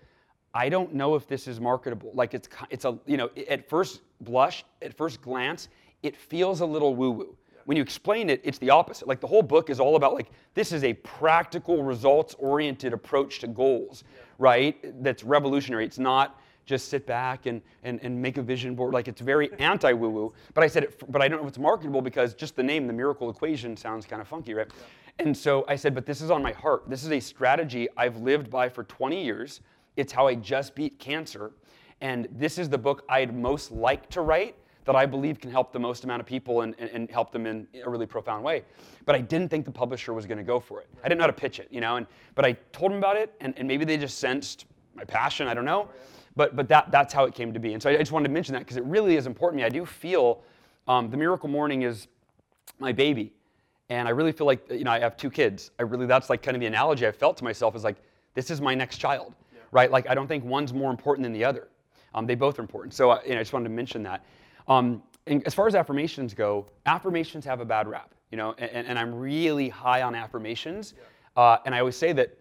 I don't know if this is marketable. Like it's, it's a, you know, at first blush, at first glance, it feels a little woo-woo. When you explain it, it's the opposite. Like the whole book is all about like this is a practical, results-oriented approach to goals, yeah. right? That's revolutionary. It's not just sit back and, and, and make a vision board. Like it's very anti woo woo. But I said it, but I don't know if it's marketable because just the name, the miracle equation, sounds kind of funky, right? Yeah. And so I said, but this is on my heart. This is a strategy I've lived by for 20 years. It's how I just beat cancer. And this is the book I'd most like to write that I believe can help the most amount of people and, and, and help them in a really profound way. But I didn't think the publisher was going to go for it. I didn't know how to pitch it, you know. And but I told them about it, and, and maybe they just sensed my passion. I don't know. But, but that, that's how it came to be. And so I just wanted to mention that because it really is important to me. I do feel um, the Miracle Morning is my baby. And I really feel like, you know, I have two kids. I really, that's like kind of the analogy I felt to myself is like, this is my next child, yeah. right? Like, I don't think one's more important than the other. Um, they both are important. So uh, you know, I just wanted to mention that. Um, as far as affirmations go, affirmations have a bad rap, you know, and, and I'm really high on affirmations. Yeah. Uh, and I always say that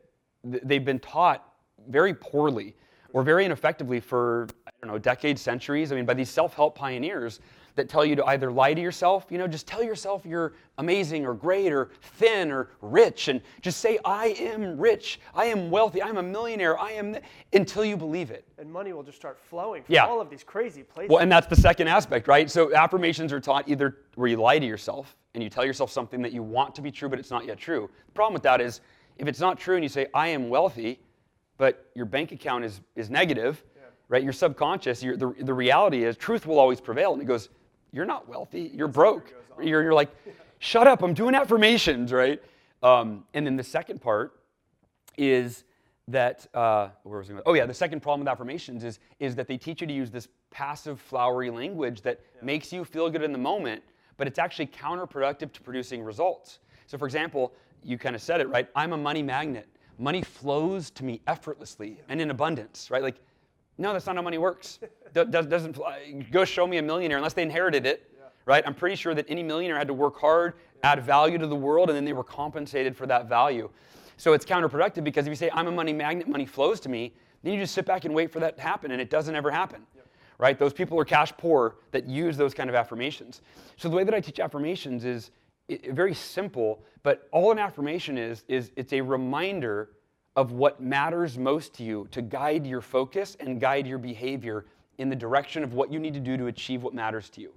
th- they've been taught very poorly or very ineffectively for, I don't know, decades, centuries. I mean, by these self help pioneers that tell you to either lie to yourself, you know, just tell yourself you're amazing or great or thin or rich and just say, I am rich, I am wealthy, I'm a millionaire, I am, th-, until you believe it. And money will just start flowing from yeah. all of these crazy places. Well, and that's the second aspect, right? So affirmations are taught either where you lie to yourself and you tell yourself something that you want to be true, but it's not yet true. The problem with that is if it's not true and you say, I am wealthy, but your bank account is, is negative, right? Your subconscious, the, the reality is truth will always prevail. And it goes, You're not wealthy, you're broke. You're, you're like, Shut up, I'm doing affirmations, right? Um, and then the second part is that, uh, where was I going? Oh, yeah, the second problem with affirmations is, is that they teach you to use this passive, flowery language that yeah. makes you feel good in the moment, but it's actually counterproductive to producing results. So, for example, you kind of said it, right? I'm a money magnet money flows to me effortlessly and in abundance, right? Like, no, that's not how money works. doesn't go show me a millionaire unless they inherited it, right? I'm pretty sure that any millionaire had to work hard, add value to the world, and then they were compensated for that value. So it's counterproductive because if you say I'm a money magnet, money flows to me, then you just sit back and wait for that to happen, and it doesn't ever happen. Yep. Right? Those people are cash poor that use those kind of affirmations. So the way that I teach affirmations is very simple, but all an affirmation is, is it's a reminder of what matters most to you to guide your focus and guide your behavior in the direction of what you need to do to achieve what matters to you.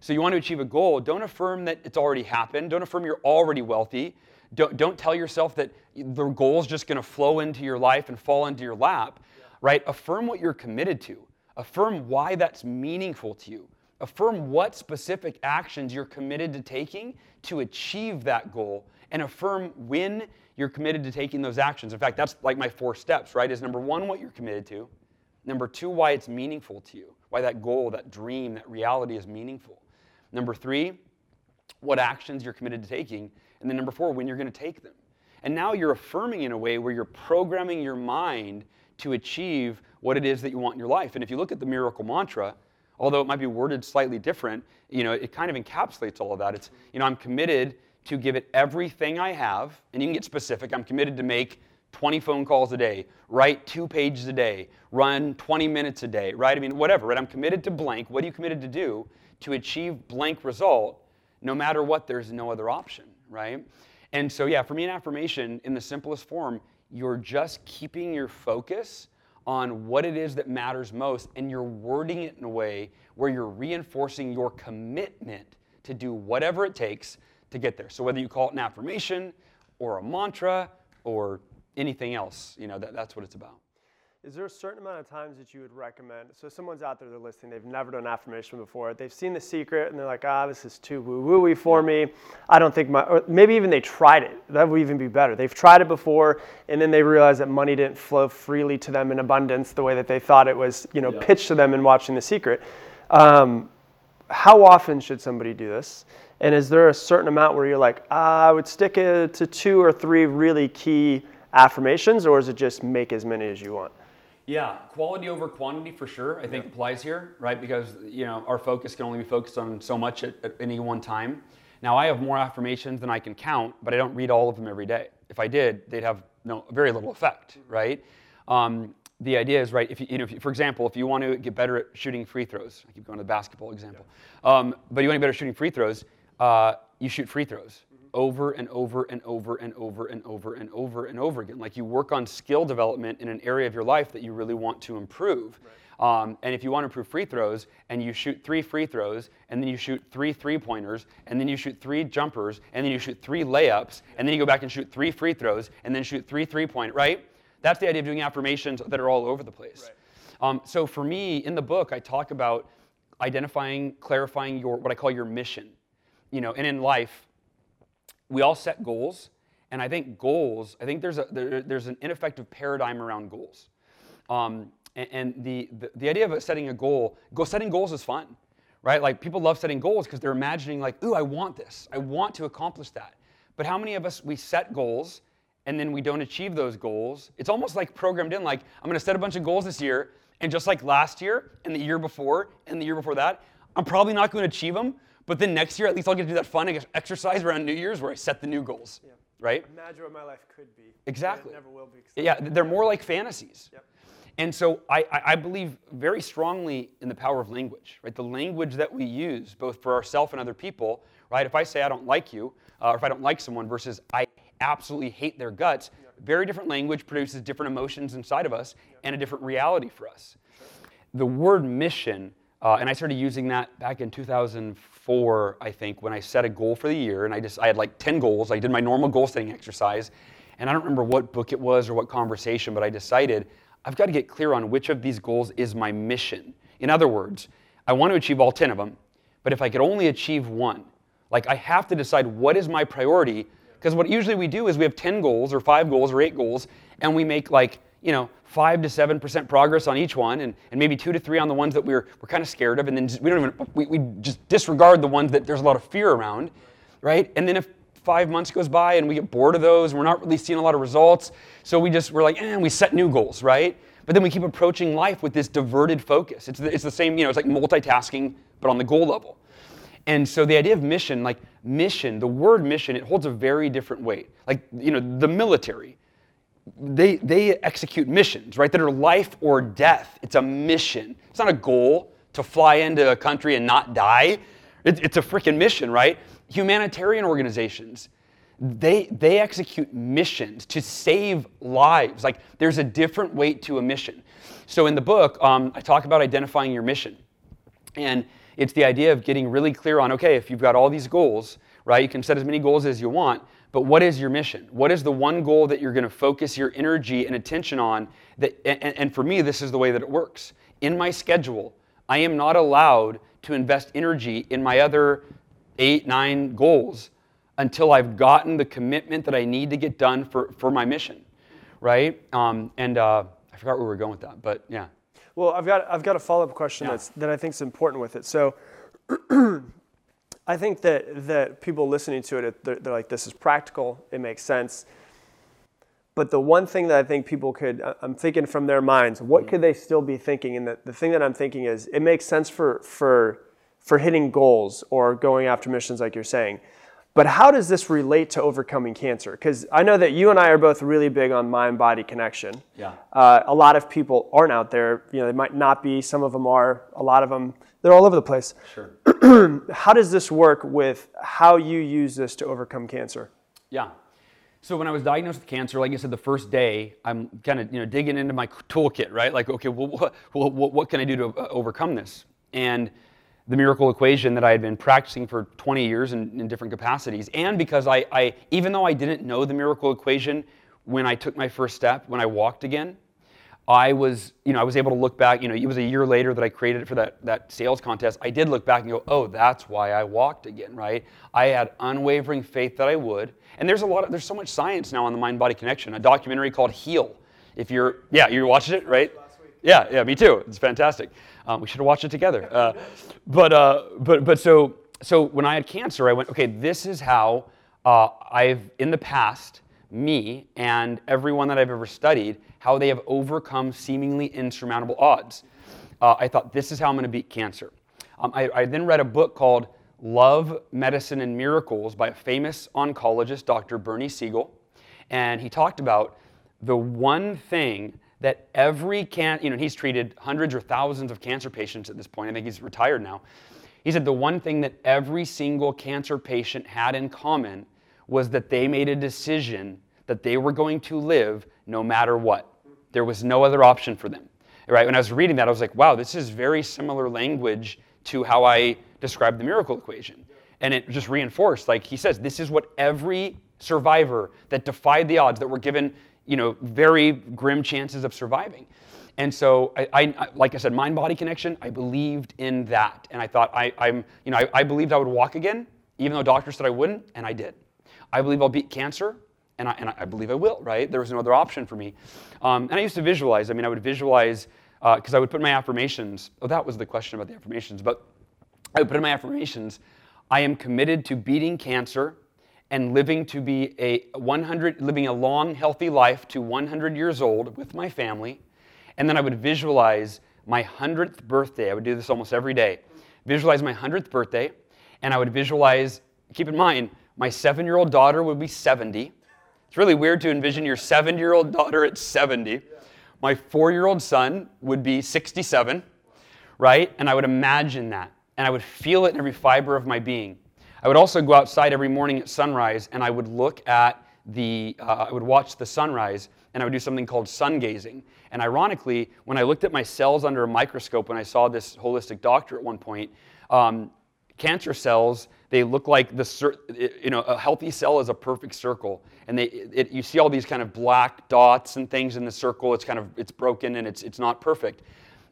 So you want to achieve a goal, don't affirm that it's already happened. Don't affirm you're already wealthy. Don't, don't tell yourself that the goal is just going to flow into your life and fall into your lap, right? Affirm what you're committed to. Affirm why that's meaningful to you. Affirm what specific actions you're committed to taking to achieve that goal and affirm when you're committed to taking those actions. In fact, that's like my four steps, right? Is number one, what you're committed to. Number two, why it's meaningful to you, why that goal, that dream, that reality is meaningful. Number three, what actions you're committed to taking. And then number four, when you're going to take them. And now you're affirming in a way where you're programming your mind to achieve what it is that you want in your life. And if you look at the miracle mantra, although it might be worded slightly different, you know, it kind of encapsulates all of that. It's, you know, I'm committed to give it everything I have, and you can get specific. I'm committed to make 20 phone calls a day, write two pages a day, run 20 minutes a day, right? I mean, whatever, right? I'm committed to blank. What are you committed to do to achieve blank result? No matter what, there's no other option, right? And so, yeah, for me, an affirmation in the simplest form, you're just keeping your focus on what it is that matters most, and you're wording it in a way where you're reinforcing your commitment to do whatever it takes to get there. So whether you call it an affirmation or a mantra or anything else, you know, that, that's what it's about. is there a certain amount of times that you would recommend? So someone's out there, they're listening, they've never done affirmation before. They've seen The Secret and they're like, ah, this is too woo-woo for me. I don't think my, or maybe even they tried it. That would even be better. They've tried it before and then they realized that money didn't flow freely to them in abundance the way that they thought it was, you know, yeah. pitched to them in watching The Secret. Um, how often should somebody do this? And is there a certain amount where you're like, ah, I would stick it to two or three really key affirmations, or is it just make as many as you want? Yeah, quality over quantity for sure. I think yeah. applies here, right? Because you know our focus can only be focused on so much at, at, any one time. Now I have more affirmations than I can count, but I don't read all of them every day. If I did, they'd have no very little effect, right? Um, the idea is right. If you, you know, if you, for example, if you want to get better at shooting free throws, I keep going to the basketball example, yeah. um, but you want to get better at shooting free throws, uh, you shoot free throws over and over and over and over and over and over and over again. Like you work on skill development in an area of your life that you really want to improve. Right. Um, and if you want to improve free throws and you shoot three free throws and then you shoot three three pointers and then you shoot three jumpers and then you shoot three layups and then you go back and shoot three free throws and then shoot three three point, right? That's the idea of doing affirmations that are all over the place. Right. Um, so for me, in the book, I talk about identifying, clarifying your what I call your mission. You know, and in life, we all set goals, and I think goals. I think there's a there, there's an ineffective paradigm around goals, um, and, and the, the, the idea of setting a goal. Go setting goals is fun, right? Like people love setting goals because they're imagining like, ooh, I want this. I want to accomplish that. But how many of us we set goals and then we don't achieve those goals? It's almost like programmed in. Like I'm going to set a bunch of goals this year, and just like last year and the year before and the year before that, I'm probably not going to achieve them. But then next year, at least I'll get to do that fun exercise around New Year's where I set the new goals. Yeah. Right? Imagine what my life could be. Exactly. It never will be. Yeah, they're more like fantasies. Yep. And so I, I believe very strongly in the power of language, right? The language that we use, both for ourselves and other people, right? If I say I don't like you, uh, or if I don't like someone versus I absolutely hate their guts, very different language produces different emotions inside of us and a different reality for us. The word mission, uh, and I started using that back in 2004 I think, when I set a goal for the year, and I just I had like 10 goals. I did my normal goal setting exercise, and I don't remember what book it was or what conversation, but I decided I've got to get clear on which of these goals is my mission. In other words, I want to achieve all 10 of them, but if I could only achieve one, like I have to decide what is my priority, because what usually we do is we have 10 goals or five goals or eight goals, and we make like you know, five to seven percent progress on each one, and, and maybe two to three on the ones that we're, we're kind of scared of, and then we don't even we, we just disregard the ones that there's a lot of fear around, right? And then if five months goes by and we get bored of those, and we're not really seeing a lot of results, so we just we're like, eh, we set new goals, right? But then we keep approaching life with this diverted focus. It's the, it's the same, you know, it's like multitasking, but on the goal level. And so the idea of mission, like mission, the word mission, it holds a very different weight. Like, you know, the military, they, they execute missions, right, that are life or death. It's a mission. It's not a goal to fly into a country and not die. It, it's a freaking mission, right? Humanitarian organizations, they, they execute missions to save lives. Like there's a different weight to a mission. So in the book, um, I talk about identifying your mission. And it's the idea of getting really clear on okay, if you've got all these goals, right, you can set as many goals as you want, but what is your mission? What is the one goal that you're going to focus your energy and attention on? That, and, and for me, this is the way that it works. In my schedule, I am not allowed to invest energy in my other eight, nine goals until I've gotten the commitment that I need to get done for, for my mission, right? Um, and uh, I forgot where we were going with that, but yeah. Well, I've got I've got a follow up question yeah. that's that I think is important with it. So, I think that, that people listening to it, they're, they're, like, this is practical, it makes sense. But the one thing that I think people could, I'm thinking from their minds, what mm-hmm. could they still be thinking? And the, the thing that I'm thinking is, it makes sense for, for, for hitting goals or going after missions, like you're saying. But how does this relate to overcoming cancer? Because I know that you and I are both really big on mind body connection. Yeah. Uh, a lot of people aren't out there. You know, they might not be. Some of them are. A lot of them, they're all over the place. Sure. how does this work with how you use this to overcome cancer? Yeah. So when I was diagnosed with cancer, like I said, the first day, I'm kind of you know digging into my toolkit, right? Like, okay, well, what, what, what can I do to uh, overcome this? And the miracle equation that I had been practicing for 20 years in, in different capacities, and because I, I, even though I didn't know the miracle equation when I took my first step, when I walked again, I was, you know, I was able to look back, you know, it was a year later that I created it for that, that sales contest. I did look back and go, oh, that's why I walked again, right? I had unwavering faith that I would. And there's a lot of, there's so much science now on the mind body connection. A documentary called Heal. If you're, yeah, you watched it, right? Yeah, yeah, me too. It's fantastic. Um, we should have watched it together. Uh, but, uh, but, but so, so when I had cancer, I went, okay, this is how uh, I've, in the past, me and everyone that I've ever studied, how they have overcome seemingly insurmountable odds. Uh, I thought, this is how I'm going to beat cancer. Um, I, I then read a book called Love, Medicine, and Miracles by a famous oncologist, Dr. Bernie Siegel. And he talked about the one thing that every can, you know, he's treated hundreds or thousands of cancer patients at this point. I think he's retired now. He said the one thing that every single cancer patient had in common was that they made a decision that they were going to live no matter what. There was no other option for them. Right? When I was reading that, I was like, wow, this is very similar language to how I described the miracle equation. And it just reinforced, like he says, this is what every survivor that defied the odds, that were given, you know, very grim chances of surviving. And so, I, I, like I said, mind-body connection. I believed in that, and I thought I, I'm, you know, I, I believed I would walk again, even though doctors said I wouldn't, and I did. I believe I'll beat cancer, and I, and I believe I will, right? There was no other option for me. Um, and I used to visualize. I mean, I would visualize, because uh, I would put my affirmations, oh, that was the question about the affirmations, but I would put in my affirmations, I am committed to beating cancer and living to be a 100, living a long, healthy life to 100 years old with my family. And then I would visualize my 100th birthday. I would do this almost every day. Visualize my 100th birthday, and I would visualize, keep in mind, my seven year old daughter would be 70. It's really weird to envision your seven year old daughter at 70. My four year old son would be 67, right? And I would imagine that. And I would feel it in every fiber of my being. I would also go outside every morning at sunrise and I would look at the, uh, I would watch the sunrise and I would do something called sun gazing. And ironically, when I looked at my cells under a microscope, when I saw this holistic doctor at one point, um, cancer cells they look like the you know a healthy cell is a perfect circle. And they it, you see all these kind of black dots and things in the circle. It's kind of it's broken and it's it's not perfect.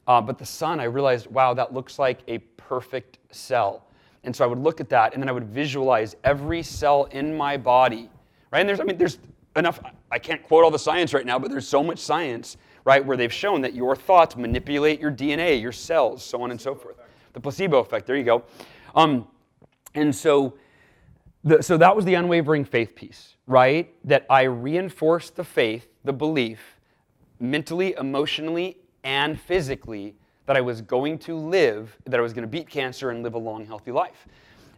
Uh, but the sun i realized wow that looks like a perfect cell and so i would look at that and then i would visualize every cell in my body right? And there's i mean there's enough i can't quote all the science right now but there's so much science right where they've shown that your thoughts manipulate your dna your cells so on and so forth. The placebo effect there you go. Um, and so, the, so that was the unwavering faith piece, right? That I reinforced the faith, the belief, mentally, emotionally, and physically that I was going to live, that I was going to beat cancer and live a long, healthy life.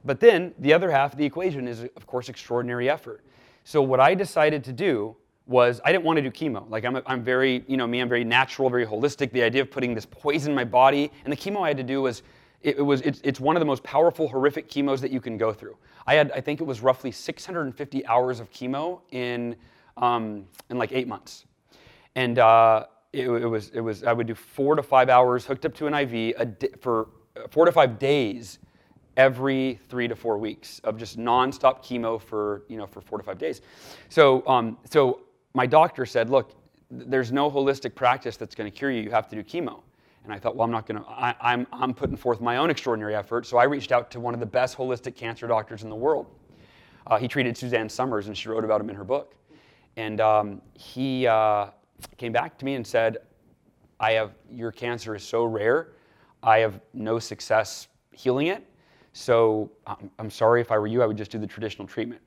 But then the other half of the equation is, of course, extraordinary effort. So what I decided to do was I didn't want to do chemo. Like I'm, a, I'm very, you know, me, I'm very natural, very holistic. The idea of putting this poison in my body, and the chemo I had to do was it, it was it's, it's one of the most powerful horrific chemos that you can go through. I had I think it was roughly 650 hours of chemo in um, in like eight months, and uh, it, it, was it was I would do four to five hours hooked up to an IV di- for four to five days every three to four weeks of just nonstop chemo for you know for four to five days. So um, so my doctor said, look, there's no holistic practice that's going to cure you. You have to do chemo. And I thought, well, I'm not going to, I'm, I'm putting forth my own extraordinary effort. So I reached out to one of the best holistic cancer doctors in the world. Uh, he treated Suzanne Somers, and she wrote about him in her book. And um, he uh, came back to me and said, I have, your cancer is so rare, I have no success healing it. So I'm, I'm sorry if I were you, I would just do the traditional treatment.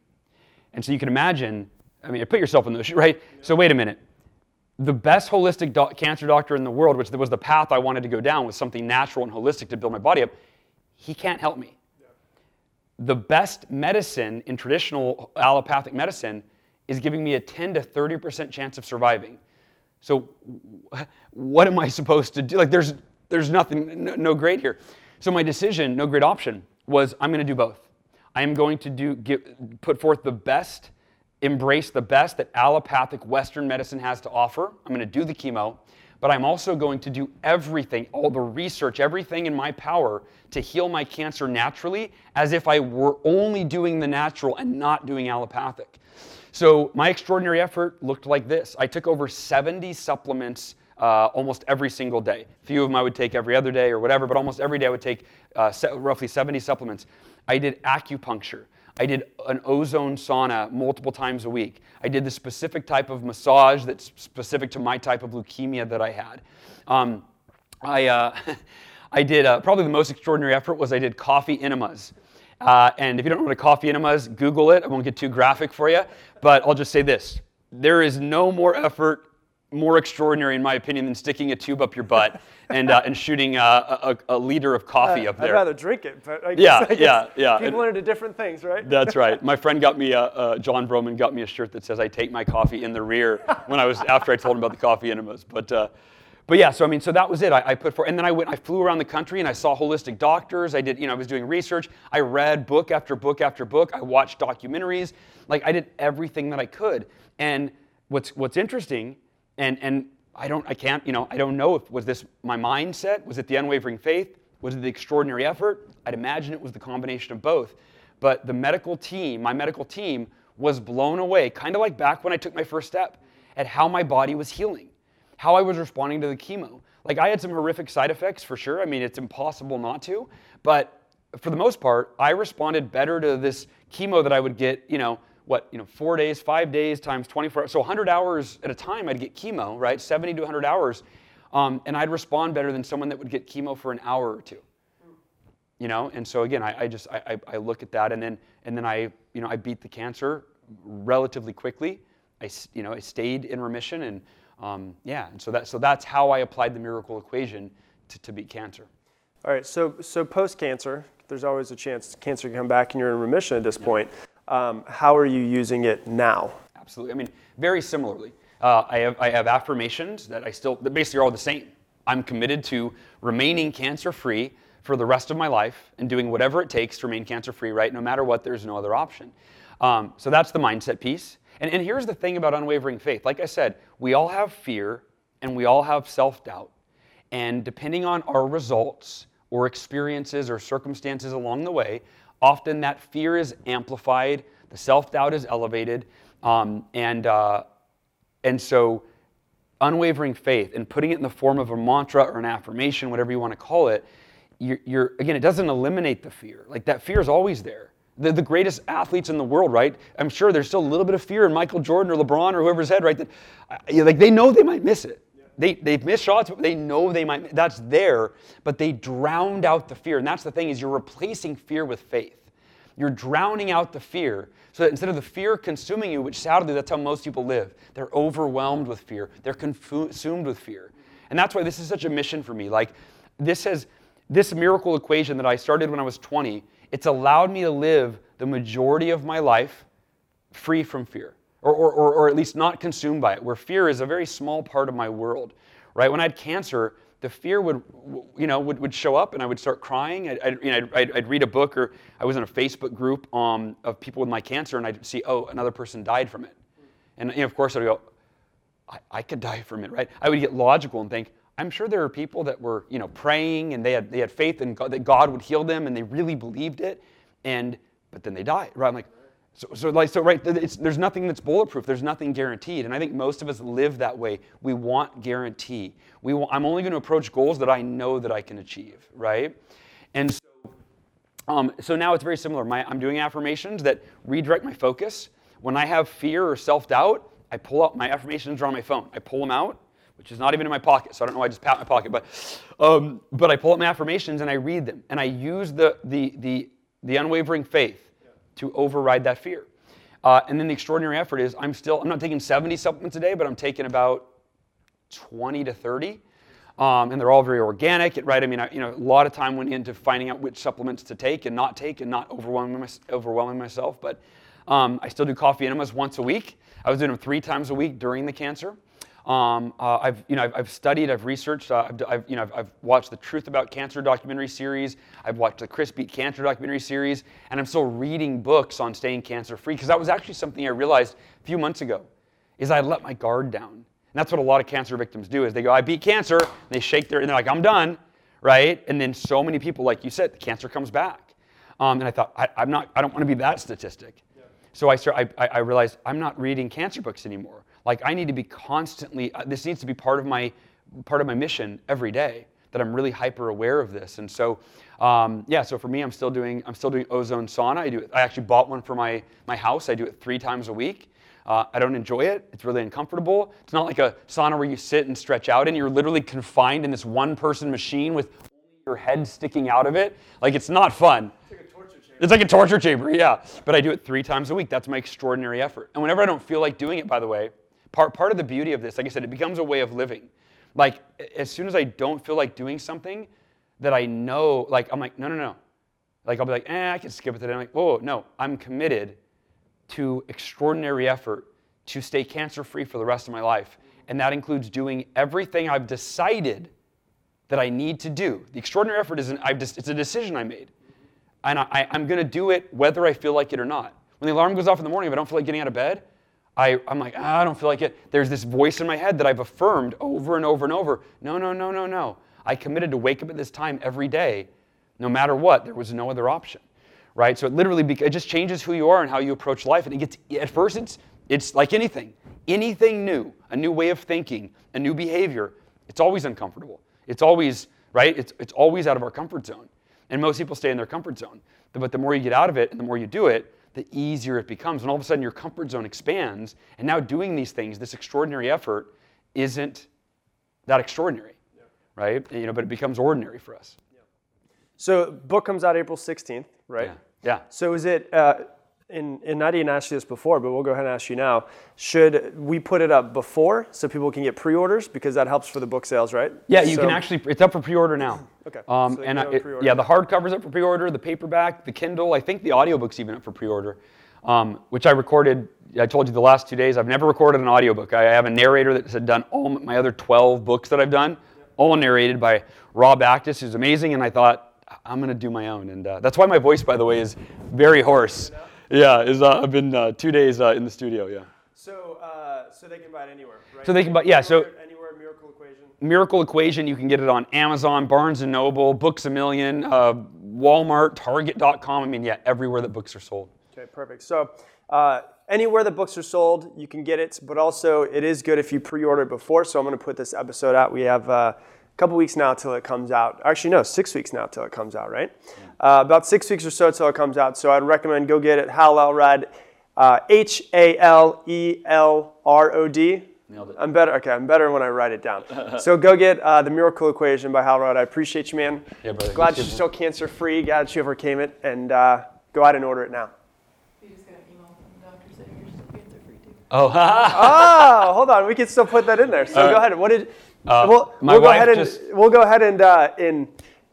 And so you can imagine, I mean, put yourself in those, right? So wait a minute the best holistic cancer doctor in the world, which was the path I wanted to go down, was something natural and holistic to build my body up, he can't help me. The best medicine in traditional allopathic medicine is giving me a 10 to 30% chance of surviving. So, what am I supposed to do? Like, there's, there's nothing, no, no great here. So, my decision, no great option, was I'm going to do both. I am going to do, give, put forth the best embrace the best that allopathic Western medicine has to offer. I'm going to do the chemo, but I'm also going to do everything, all the research, everything in my power to heal my cancer naturally as if I were only doing the natural and not doing allopathic. So my extraordinary effort looked like this. I took over 70 supplements uh, almost every single day. A few of them I would take every other day or whatever, but almost every day I would take uh, roughly 70 supplements. I did acupuncture. I did an ozone sauna multiple times a week. I did the specific type of massage that's specific to my type of leukemia that I had. Um, I, uh, I did uh, probably the most extraordinary effort was I did coffee enemas. Uh, and if you don't know what a coffee enema is, Google it. I won't get too graphic for you, but I'll just say this: there is no more effort more extraordinary, in my opinion, than sticking a tube up your butt and, uh, and shooting uh, a, a, liter of coffee uh, up there. I'd rather drink it, but I guess, yeah, I guess yeah, yeah. People are into different things, right? That's right. My friend got me, a, uh, Jon Vroman got me a shirt that says "I take my coffee in the rear" when I was after I told him about the coffee enemas. But uh, but yeah, so I mean, so that was it. I, I, put for, and then I went, I flew around the country and I saw holistic doctors. I did, you know, I was doing research. I read book after book after book. I watched documentaries. Like I did everything that I could. And what's what's interesting, and and I don't, I can't, you know, I don't know if was this my mindset, was it the unwavering faith, was it the extraordinary effort? I'd imagine it was the combination of both. But the medical team, my medical team, was blown away, kind of like back when I took my first step, at how my body was healing, how I was responding to the chemo. Like I had some horrific side effects for sure. I mean, it's impossible not to. But for the most part, I responded better to this chemo that I would get, you know, what, you know, four days, five days times 24, so 100 hours at a time I'd get chemo, right? 70 to 100 hours. Um, and I'd respond better than someone that would get chemo for an hour or two. You know, and so again, I, I just, I, I look at that and then, and then I, you know, I beat the cancer relatively quickly. I, you know, I stayed in remission and um, yeah, and so, that, so that's how I applied the miracle equation to, to beat cancer. All right, so, so post-cancer, there's always a chance cancer can come back and you're in remission at this yeah. point. Um, how are you using it now? Absolutely. I mean, very similarly. Uh, I, have, I have affirmations that I still, that basically are all the same. I'm committed to remaining cancer free for the rest of my life and doing whatever it takes to remain cancer free, right? No matter what, there's no other option. Um, so that's the mindset piece. And, and here's the thing about unwavering faith. Like I said, we all have fear and we all have self doubt. And depending on our results or experiences or circumstances along the way, often that fear is amplified, the self doubt is elevated, um, and, uh, and so unwavering faith and putting it in the form of a mantra or an affirmation, whatever you want to call it, you're, you're, again, it doesn't eliminate the fear. Like that fear is always there. The, the greatest athletes in the world, right? I'm sure there's still a little bit of fear in Michael Jordan or LeBron or whoever's head, right? That, uh, like they know they might miss it. They, they've missed shots, but they know they might, that's there, but they drowned out the fear. And that's the thing is you're replacing fear with faith. You're drowning out the fear. So that instead of the fear consuming you, which sadly that's how most people live, they're overwhelmed with fear. They're consumed with fear. And that's why this is such a mission for me. Like this has this miracle equation that I started when I was 20, it's allowed me to live the majority of my life free from fear or, or, or, or, at least not consumed by it, where fear is a very small part of my world, right? When I had cancer, the fear would, you know, would, would show up and I would start crying. I'd, I'd, you know, I'd, I'd, read a book or I was in a Facebook group um, of people with my cancer and I'd see, oh, another person died from it. And you know, of course I'd go, I, I could die from it, right? I would get logical and think, I'm sure there are people that were, you know, praying and they had, they had faith in God, that God would heal them and they really believed it. And, but then they died, right? I'm like, so, so, like, so right, there's nothing that's bulletproof. There's nothing guaranteed. And I think most of us live that way. We want guarantee. We want, I'm only going to approach goals that I know that I can achieve, right? And so, um, so now it's very similar. My, I'm doing affirmations that redirect my focus. When I have fear or self-doubt, I pull out my affirmations are on my phone. I pull them out, which is not even in my pocket, so I don't know why I just pat my pocket, but, um, but I pull out my affirmations and I read them. And I use the, the, the, the unwavering faith to override that fear. Uh, and then the extraordinary effort is I'm still, I'm not taking 70 supplements a day, but I'm taking about 20 to 30. Um, and they're all very organic, right? I mean, I, you know, a lot of time went into finding out which supplements to take and not take and not overwhelming, my, overwhelming myself. But um, I still do coffee enemas once a week. I was doing them three times a week during the cancer. Um, uh, I've, you know, I've, I've, studied, I've researched, uh, I've, I've, you know, I've, I've, watched the Truth About Cancer documentary series. I've watched the Chris Beat Cancer documentary series, and I'm still reading books on staying cancer free because that was actually something I realized a few months ago, is I let my guard down. And that's what a lot of cancer victims do: is they go, "I beat cancer," and they shake their, and they're like, "I'm done," right? And then so many people, like you said, the cancer comes back. Um, and I thought, I, am not, I don't want to be that statistic. Yeah. So I, start, I, I realized I'm not reading cancer books anymore. Like I need to be constantly, uh, this needs to be part of my, part of my mission every day that I'm really hyper aware of this. And so, um, yeah, so for me, I'm still doing I'm still doing ozone sauna. I do it, I actually bought one for my my house. I do it three times a week. Uh, I don't enjoy it. It's really uncomfortable. It's not like a sauna where you sit and stretch out and you're literally confined in this one person machine with your head sticking out of it. Like it's not fun. It's like a torture chamber, yeah. But I do it three times a week. That's my extraordinary effort. And whenever I don't feel like doing it, by the way, part, part of the beauty of this, like I said, it becomes a way of living. Like, as soon as I don't feel like doing something that I know, like, I'm like, no, no, no. Like, I'll be like, eh, I can skip it today. I'm like, whoa, no, I'm committed to extraordinary effort to stay cancer free for the rest of my life. And that includes doing everything I've decided that I need to do. The extraordinary effort is an, I've just, it's a decision I made. And I, am going to do it whether I feel like it or not. When the alarm goes off in the morning, if I don't feel like getting out of bed, I, I'm like, ah, I don't feel like it. There's this voice in my head that I've affirmed over and over and over. No, no, no, no, no. I committed to wake up at this time every day, no matter what. There was no other option, right? So it literally, it just changes who you are and how you approach life. And it gets, at first, it's, it's like anything. Anything new, a new way of thinking, a new behavior, it's always uncomfortable. It's always, right? It's, it's always out of our comfort zone. And most people stay in their comfort zone. But the more you get out of it and the more you do it, the easier it becomes. And all of a sudden, your comfort zone expands. And now, doing these things, this extraordinary effort, isn't that extraordinary, yeah. right? You know, but it becomes ordinary for us. Yeah. So, book comes out April 16th, right? Yeah. yeah. So, is it? Uh, and, and I didn't ask you this before, but we'll go ahead and ask you now. Should we put it up before so people can get pre-orders because that helps for the book sales, right? Yeah, you so, can actually. It's up for pre-order now. Okay. Um, so and I, it, yeah, the hardcover's up for pre-order, the paperback, the Kindle. I think the audiobook's even up for pre-order, um, which I recorded. I told you the last two days. I've never recorded an audiobook. I have a narrator that has done all my other 12 books that I've done, all narrated by Rob Actis, who's amazing. And I thought I'm going to do my own, and uh, that's why my voice, by the way, is very hoarse yeah, is uh, I've been uh, two days uh, in the studio. Yeah. So, uh, so they can buy it anywhere, right? So they can buy, yeah. So anywhere, Miracle Equation. Miracle Equation, you can get it on Amazon, Barnes and Noble, Books a Million, uh, Walmart, Target.com. I mean, yeah, everywhere that books are sold. Okay, perfect. So. Uh, anywhere that books are sold, you can get it, but also it is good if you pre-order before. So I'm going to put this episode out. We have a couple weeks now till it comes out. Actually, no, six weeks now till it comes out, right? Yeah. Uh, about six weeks or so till it comes out. So I'd recommend go get it. Hal Elrod, uh, H A L E L R O D. Nailed it. I'm better. Okay, I'm better when I write it down. so go get uh, the Miracle Equation by Hal Elrod. I appreciate you, man. Yeah, brother. Glad you're still cancer free. Glad you overcame it, and uh, go out and order it now. Oh, oh, hold on. We can still put that in there. So uh, go ahead. What did uh, we'll, we'll go ahead and just... we'll go ahead and uh,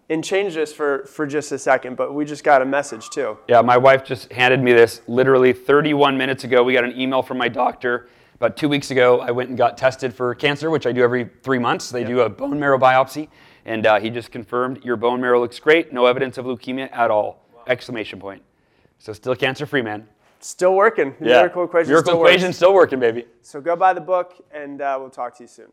and change this for for just a second. But we just got a message too. Yeah, my wife just handed me this literally 31 minutes ago. We got an email from my doctor. About two weeks ago, I went and got tested for cancer, which I do every three months. They do a bone marrow biopsy, and uh, he just confirmed your bone marrow looks great. No evidence of leukemia at all! Wow. Exclamation point. So still cancer free, man. Still working. Yeah. Miracle equation. Miracle still equation works. still working, baby. So go buy the book, and uh, we'll talk to you soon.